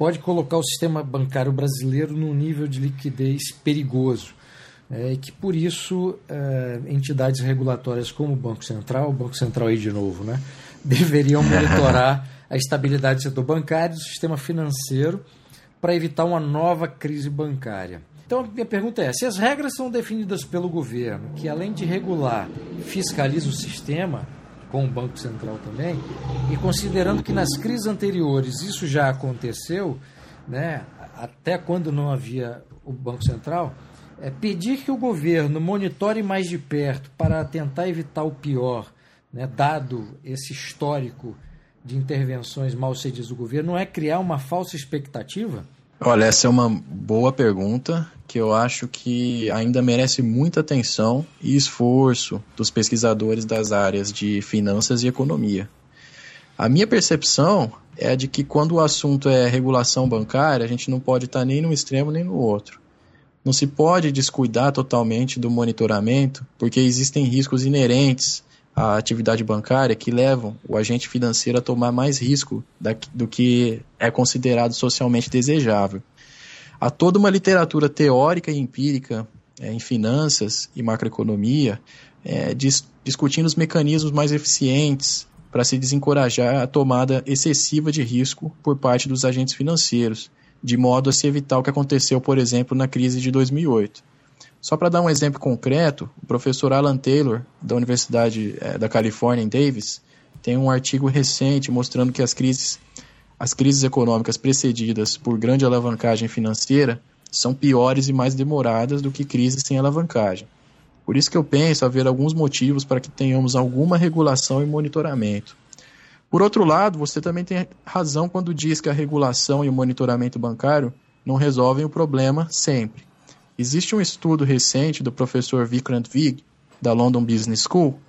pode colocar o sistema bancário brasileiro num nível de liquidez perigoso. É, e que por isso é, entidades regulatórias como o Banco Central, o Banco Central aí de novo, né, deveriam monitorar a estabilidade do setor bancário e do sistema financeiro para evitar uma nova crise bancária. Então, a minha pergunta é: se as regras são definidas pelo governo, que além de regular, fiscaliza o sistema, com o Banco Central também, e considerando que nas crises anteriores isso já aconteceu, né, até quando não havia o Banco Central, é pedir que o governo monitore mais de perto para tentar evitar o pior, né, dado esse histórico de intervenções mal cedidas do governo, não é criar uma falsa expectativa? Olha, essa é uma boa pergunta que eu acho que ainda merece muita atenção e esforço dos pesquisadores das áreas de finanças e economia. A minha percepção é de que quando o assunto é regulação bancária, a gente não pode estar nem no extremo nem no outro. Não se pode descuidar totalmente do monitoramento, porque existem riscos inerentes a atividade bancária que levam o agente financeiro a tomar mais risco do que é considerado socialmente desejável. Há toda uma literatura teórica e empírica é, em finanças e macroeconomia é, dis discutindo os mecanismos mais eficientes para se desencorajar a tomada excessiva de risco por parte dos agentes financeiros, de modo a se evitar o que aconteceu, por exemplo, na crise de 2008. Só para dar um exemplo concreto, o professor Alan Taylor, da Universidade é, da Califórnia, em Davis, tem um artigo recente mostrando que as crises, as crises econômicas precedidas por grande alavancagem financeira são piores e mais demoradas do que crises sem alavancagem. Por isso que eu penso haver alguns motivos para que tenhamos alguma regulação e monitoramento. Por outro lado, você também tem razão quando diz que a regulação e o monitoramento bancário não resolvem o problema sempre. Existe um estudo recente do professor Vikrant Vig, da London Business School,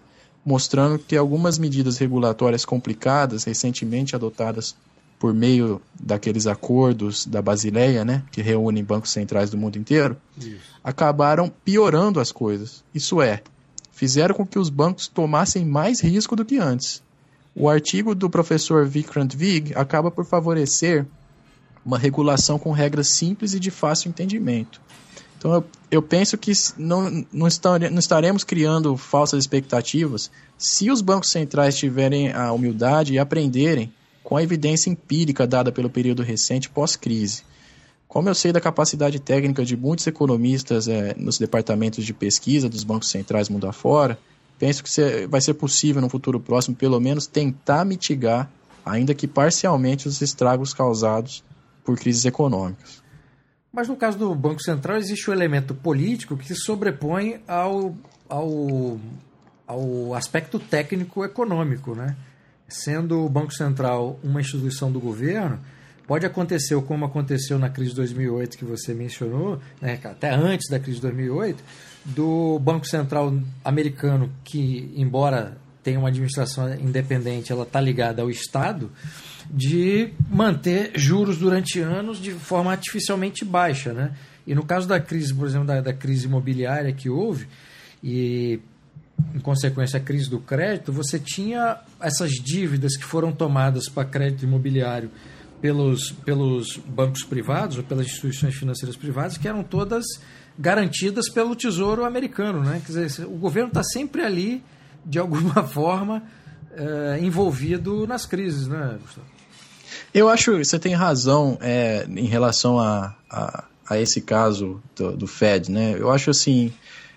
mostrando que algumas medidas regulatórias complicadas recentemente adotadas por meio daqueles acordos da Basileia, né, que reúnem bancos centrais do mundo inteiro, Isso. acabaram piorando as coisas. Isso é, fizeram com que os bancos tomassem mais risco do que antes. O artigo do professor Vikrant Vig acaba por favorecer uma regulação com regras simples e de fácil entendimento. Então eu, eu penso que não, não, estare, não estaremos criando falsas expectativas se os bancos centrais tiverem a humildade e aprenderem com a evidência empírica dada pelo período recente pós-crise. Como eu sei da capacidade técnica de muitos economistas é, nos departamentos de pesquisa dos bancos centrais mundo afora, penso que vai ser possível no futuro próximo, pelo menos, tentar mitigar, ainda que parcialmente, os estragos causados por crises econômicas. Mas no caso do Banco Central existe o um elemento político que se sobrepõe ao, ao, ao aspecto técnico econômico, né? Sendo o Banco Central uma instituição do governo, pode acontecer, como aconteceu na crise de 2008 que você mencionou, né, até antes da crise de 2008, do Banco Central americano, que, embora tenha uma administração independente, ela está ligada ao Estado, de manter juros durante anos de forma artificialmente baixa. Né? E no caso da crise, por exemplo, da, da crise imobiliária que houve, e em consequência a crise do crédito, você tinha essas dívidas que foram tomadas para crédito imobiliário pelos, pelos bancos privados ou pelas instituições financeiras privadas, que eram todas garantidas pelo Tesouro americano. Né? Quer dizer, o governo está sempre ali, de alguma forma, é, envolvido nas crises, né, Gustavo? Eu acho que você tem razão é, em relação a, a, a esse caso do, do, Fed, né? Eu acho assim,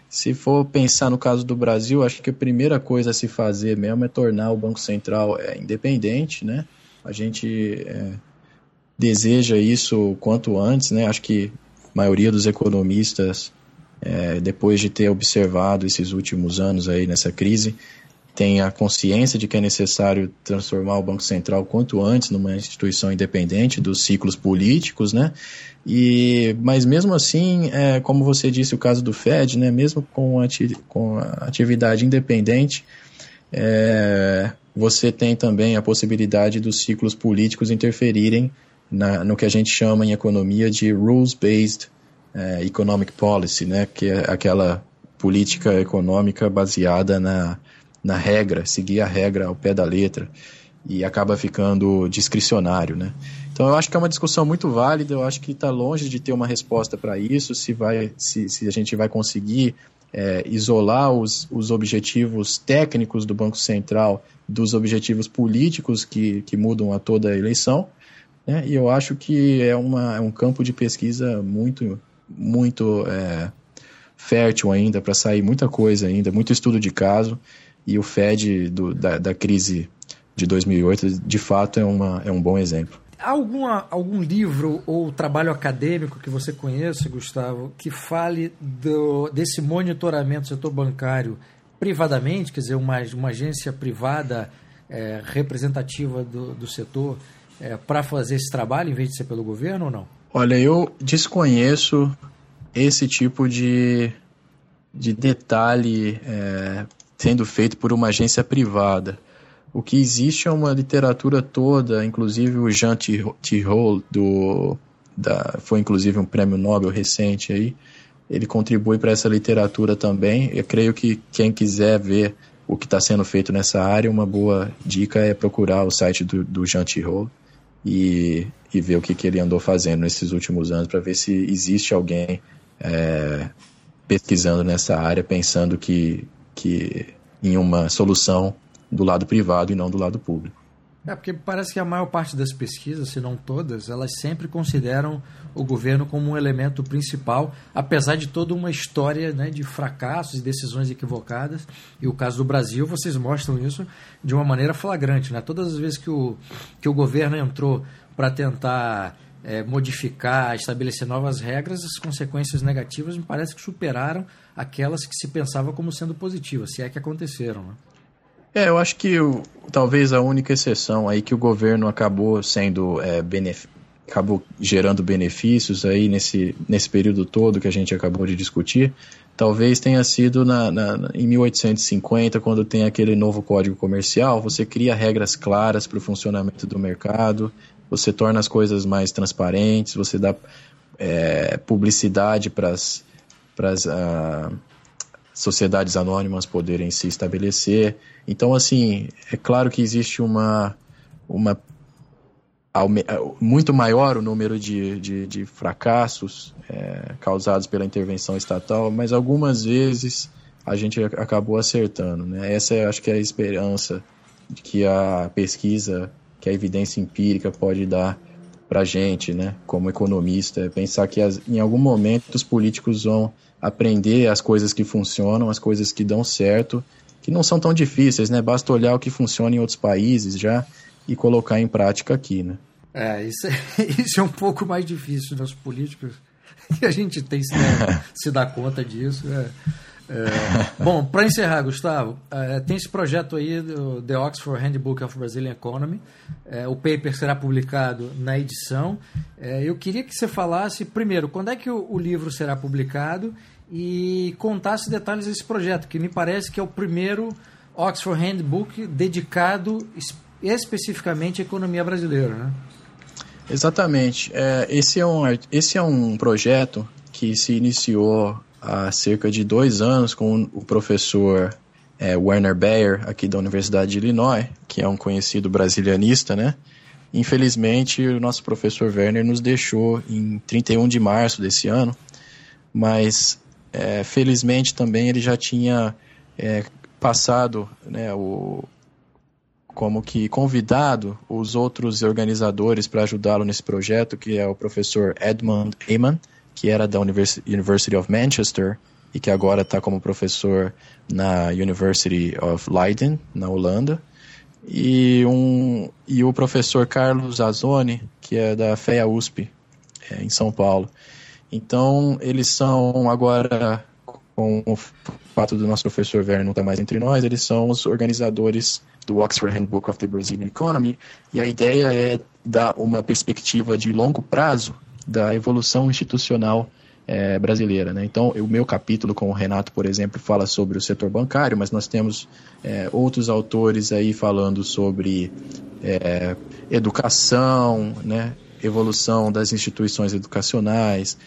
se for pensar no caso do Brasil, acho que a primeira coisa a se fazer mesmo é tornar o Banco Central é, independente, né? A gente é, deseja isso quanto antes, né? Acho que a maioria dos economistas, é, depois de ter observado esses últimos anos aí nessa crise, tem a consciência de que é necessário transformar o Banco Central quanto antes numa instituição independente dos ciclos políticos, né? E, mas mesmo assim, é, como você disse, o caso do Fed, né, mesmo com, ati com a atividade independente, é, você tem também a possibilidade dos ciclos políticos interferirem na, no que a gente chama em economia de rules-based é, economic policy, né, que é aquela política econômica baseada na, na regra, seguir a regra ao pé da letra e acaba ficando discricionário, né? Então eu acho que é uma discussão muito válida, eu acho que está longe de ter uma resposta para isso, se, vai, se, se a gente vai conseguir é, isolar os, os objetivos técnicos do Banco Central dos objetivos políticos que, que mudam a toda a eleição, né? e eu acho que é, uma, é um campo de pesquisa muito, muito é, fértil ainda, para sair muita coisa ainda, muito estudo de caso, e o Fed do, da, da crise de 2008, de fato, é, uma, é um bom exemplo. Alguma, algum livro ou trabalho acadêmico que você conheça, Gustavo, que fale do, desse monitoramento do setor bancário privadamente, quer dizer, uma, uma agência privada é, representativa do, do setor é, para fazer esse trabalho em vez de ser pelo governo ou não? Olha, eu desconheço esse tipo de, de detalhe é, sendo feito por uma agência privada. O que existe é uma literatura toda, inclusive o Jean Tirole, do, da, foi inclusive um prêmio Nobel recente aí, ele contribui para essa literatura também. Eu creio que quem quiser ver o que está sendo feito nessa área, uma boa dica é procurar o site do, do Jean Tirole e, e ver o que, que ele andou fazendo nesses últimos anos para ver se existe alguém é, pesquisando nessa área, pensando que que em uma solução do lado privado e não do lado público. É, porque parece que a maior parte das pesquisas, se não todas, elas sempre consideram o governo como um elemento principal, apesar de toda uma história né, de fracassos e decisões equivocadas. E o caso do Brasil, vocês mostram isso de uma maneira flagrante. Né? Todas as vezes que o, que o governo entrou para tentar é, modificar, estabelecer novas regras, as consequências negativas me parece que superaram aquelas que se pensava como sendo positivas, se é que aconteceram. Né? É, eu acho que o, talvez a única exceção aí que o governo acabou sendo é, acabou gerando benefícios aí nesse, nesse período todo que a gente acabou de discutir, talvez tenha sido na, na, em 1850, quando tem aquele novo código comercial, você cria regras claras para o funcionamento do mercado, você torna as coisas mais transparentes, você dá é, publicidade para as uh, sociedades anônimas poderem se estabelecer. Então, assim, é claro que existe uma, uma muito maior o número de, de, de fracassos é, causados pela intervenção estatal, mas algumas vezes a gente acabou acertando. Né? Essa é, acho que é a esperança de que a pesquisa, que a evidência empírica pode dar para a gente, né? como economista, é pensar que as, em algum momento os políticos vão aprender as coisas que funcionam, as coisas que dão certo, que não são tão difíceis, né? basta olhar o que funciona em outros países já e colocar em prática aqui, né? É, isso é, isso é um pouco mais difícil nos políticos. E a gente tem se, né, se dar conta disso. É, é. Bom, para encerrar, Gustavo, é, tem esse projeto aí do The Oxford Handbook of Brazilian Economy. É, o paper será publicado na edição. É, eu queria que você falasse, primeiro, quando é que o, o livro será publicado e contasse detalhes desse projeto, que me parece que é o primeiro Oxford Handbook dedicado especificamente à economia brasileira, né? Exatamente. É, esse, é um, esse é um projeto que se iniciou há cerca de dois anos com o professor é, Werner Bayer, aqui da Universidade de Illinois, que é um conhecido brasilianista, né? Infelizmente, o nosso professor Werner nos deixou em 31 de março desse ano, mas é, felizmente também ele já tinha é, passado né, o, como que convidado os outros organizadores para ajudá-lo nesse projeto, que é o professor Edmund Heyman, que era da University of Manchester e que agora está como professor na University of Leiden, na Holanda, e, um, e o professor Carlos Azzoni, que é da FEA USP, é, em São Paulo. Então, eles são agora, com o fato do nosso professor Werner não estar tá mais entre nós, eles são os organizadores do Oxford Handbook of the Brazilian Economy, e a ideia é dar uma perspectiva de longo prazo da evolução institucional é, brasileira. Né? Então, o meu capítulo com o Renato, por exemplo, fala sobre o setor bancário, mas nós temos é, outros autores aí falando sobre é, educação, né? evolução das instituições educacionais,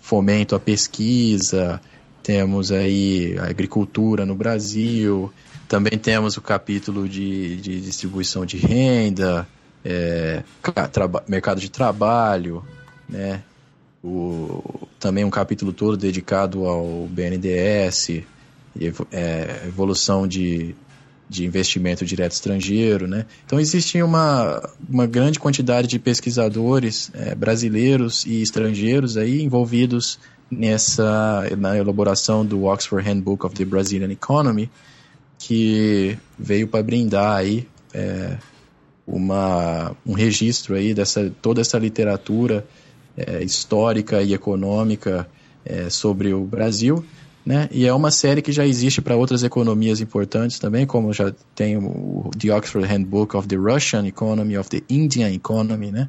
fomento à pesquisa, temos aí a agricultura no Brasil, também temos o capítulo de, de distribuição de renda, é, mercado de trabalho, né? O, também um capítulo todo dedicado ao BNDES, é, evolução de, de investimento direto estrangeiro, né? Então existe uma, uma grande quantidade de pesquisadores é, brasileiros e estrangeiros aí envolvidos nessa na elaboração do Oxford Handbook of the Brazilian Economy, que veio para brindar aí é, uma, um registro aí dessa toda essa literatura é, histórica e econômica é, sobre o Brasil, né? E é uma série que já existe para outras economias importantes também, como já tem o The Oxford Handbook of the Russian Economy, of the Indian Economy, né?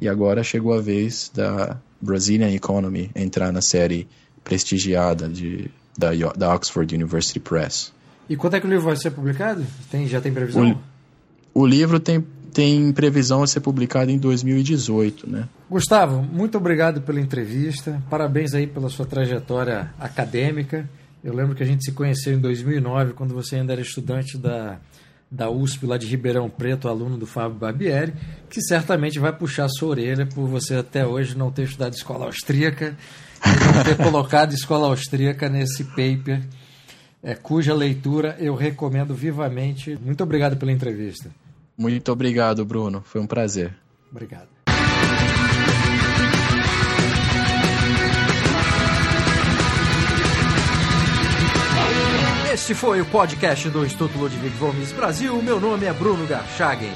E agora chegou a vez da Brazilian Economy entrar na série prestigiada de, da, da Oxford University Press. E quando é que o livro vai ser publicado? Tem, já tem previsão? O, o livro tem, tem previsão de ser publicado em 2018, né? Gustavo, muito obrigado pela entrevista. Parabéns aí pela sua trajetória acadêmica. Eu lembro que a gente se conheceu em 2009, quando você ainda era estudante da, da USP, lá de Ribeirão Preto, aluno do Fábio Barbieri, que certamente vai puxar sua orelha por você até hoje não ter estudado escola austríaca e não ter colocado escola austríaca nesse paper é, cuja leitura eu recomendo vivamente. Muito obrigado pela entrevista. Muito obrigado, Bruno. Foi um prazer. Obrigado. Este foi o podcast do Instituto Ludwig Gomes Brasil. Meu nome é Bruno Garchagen.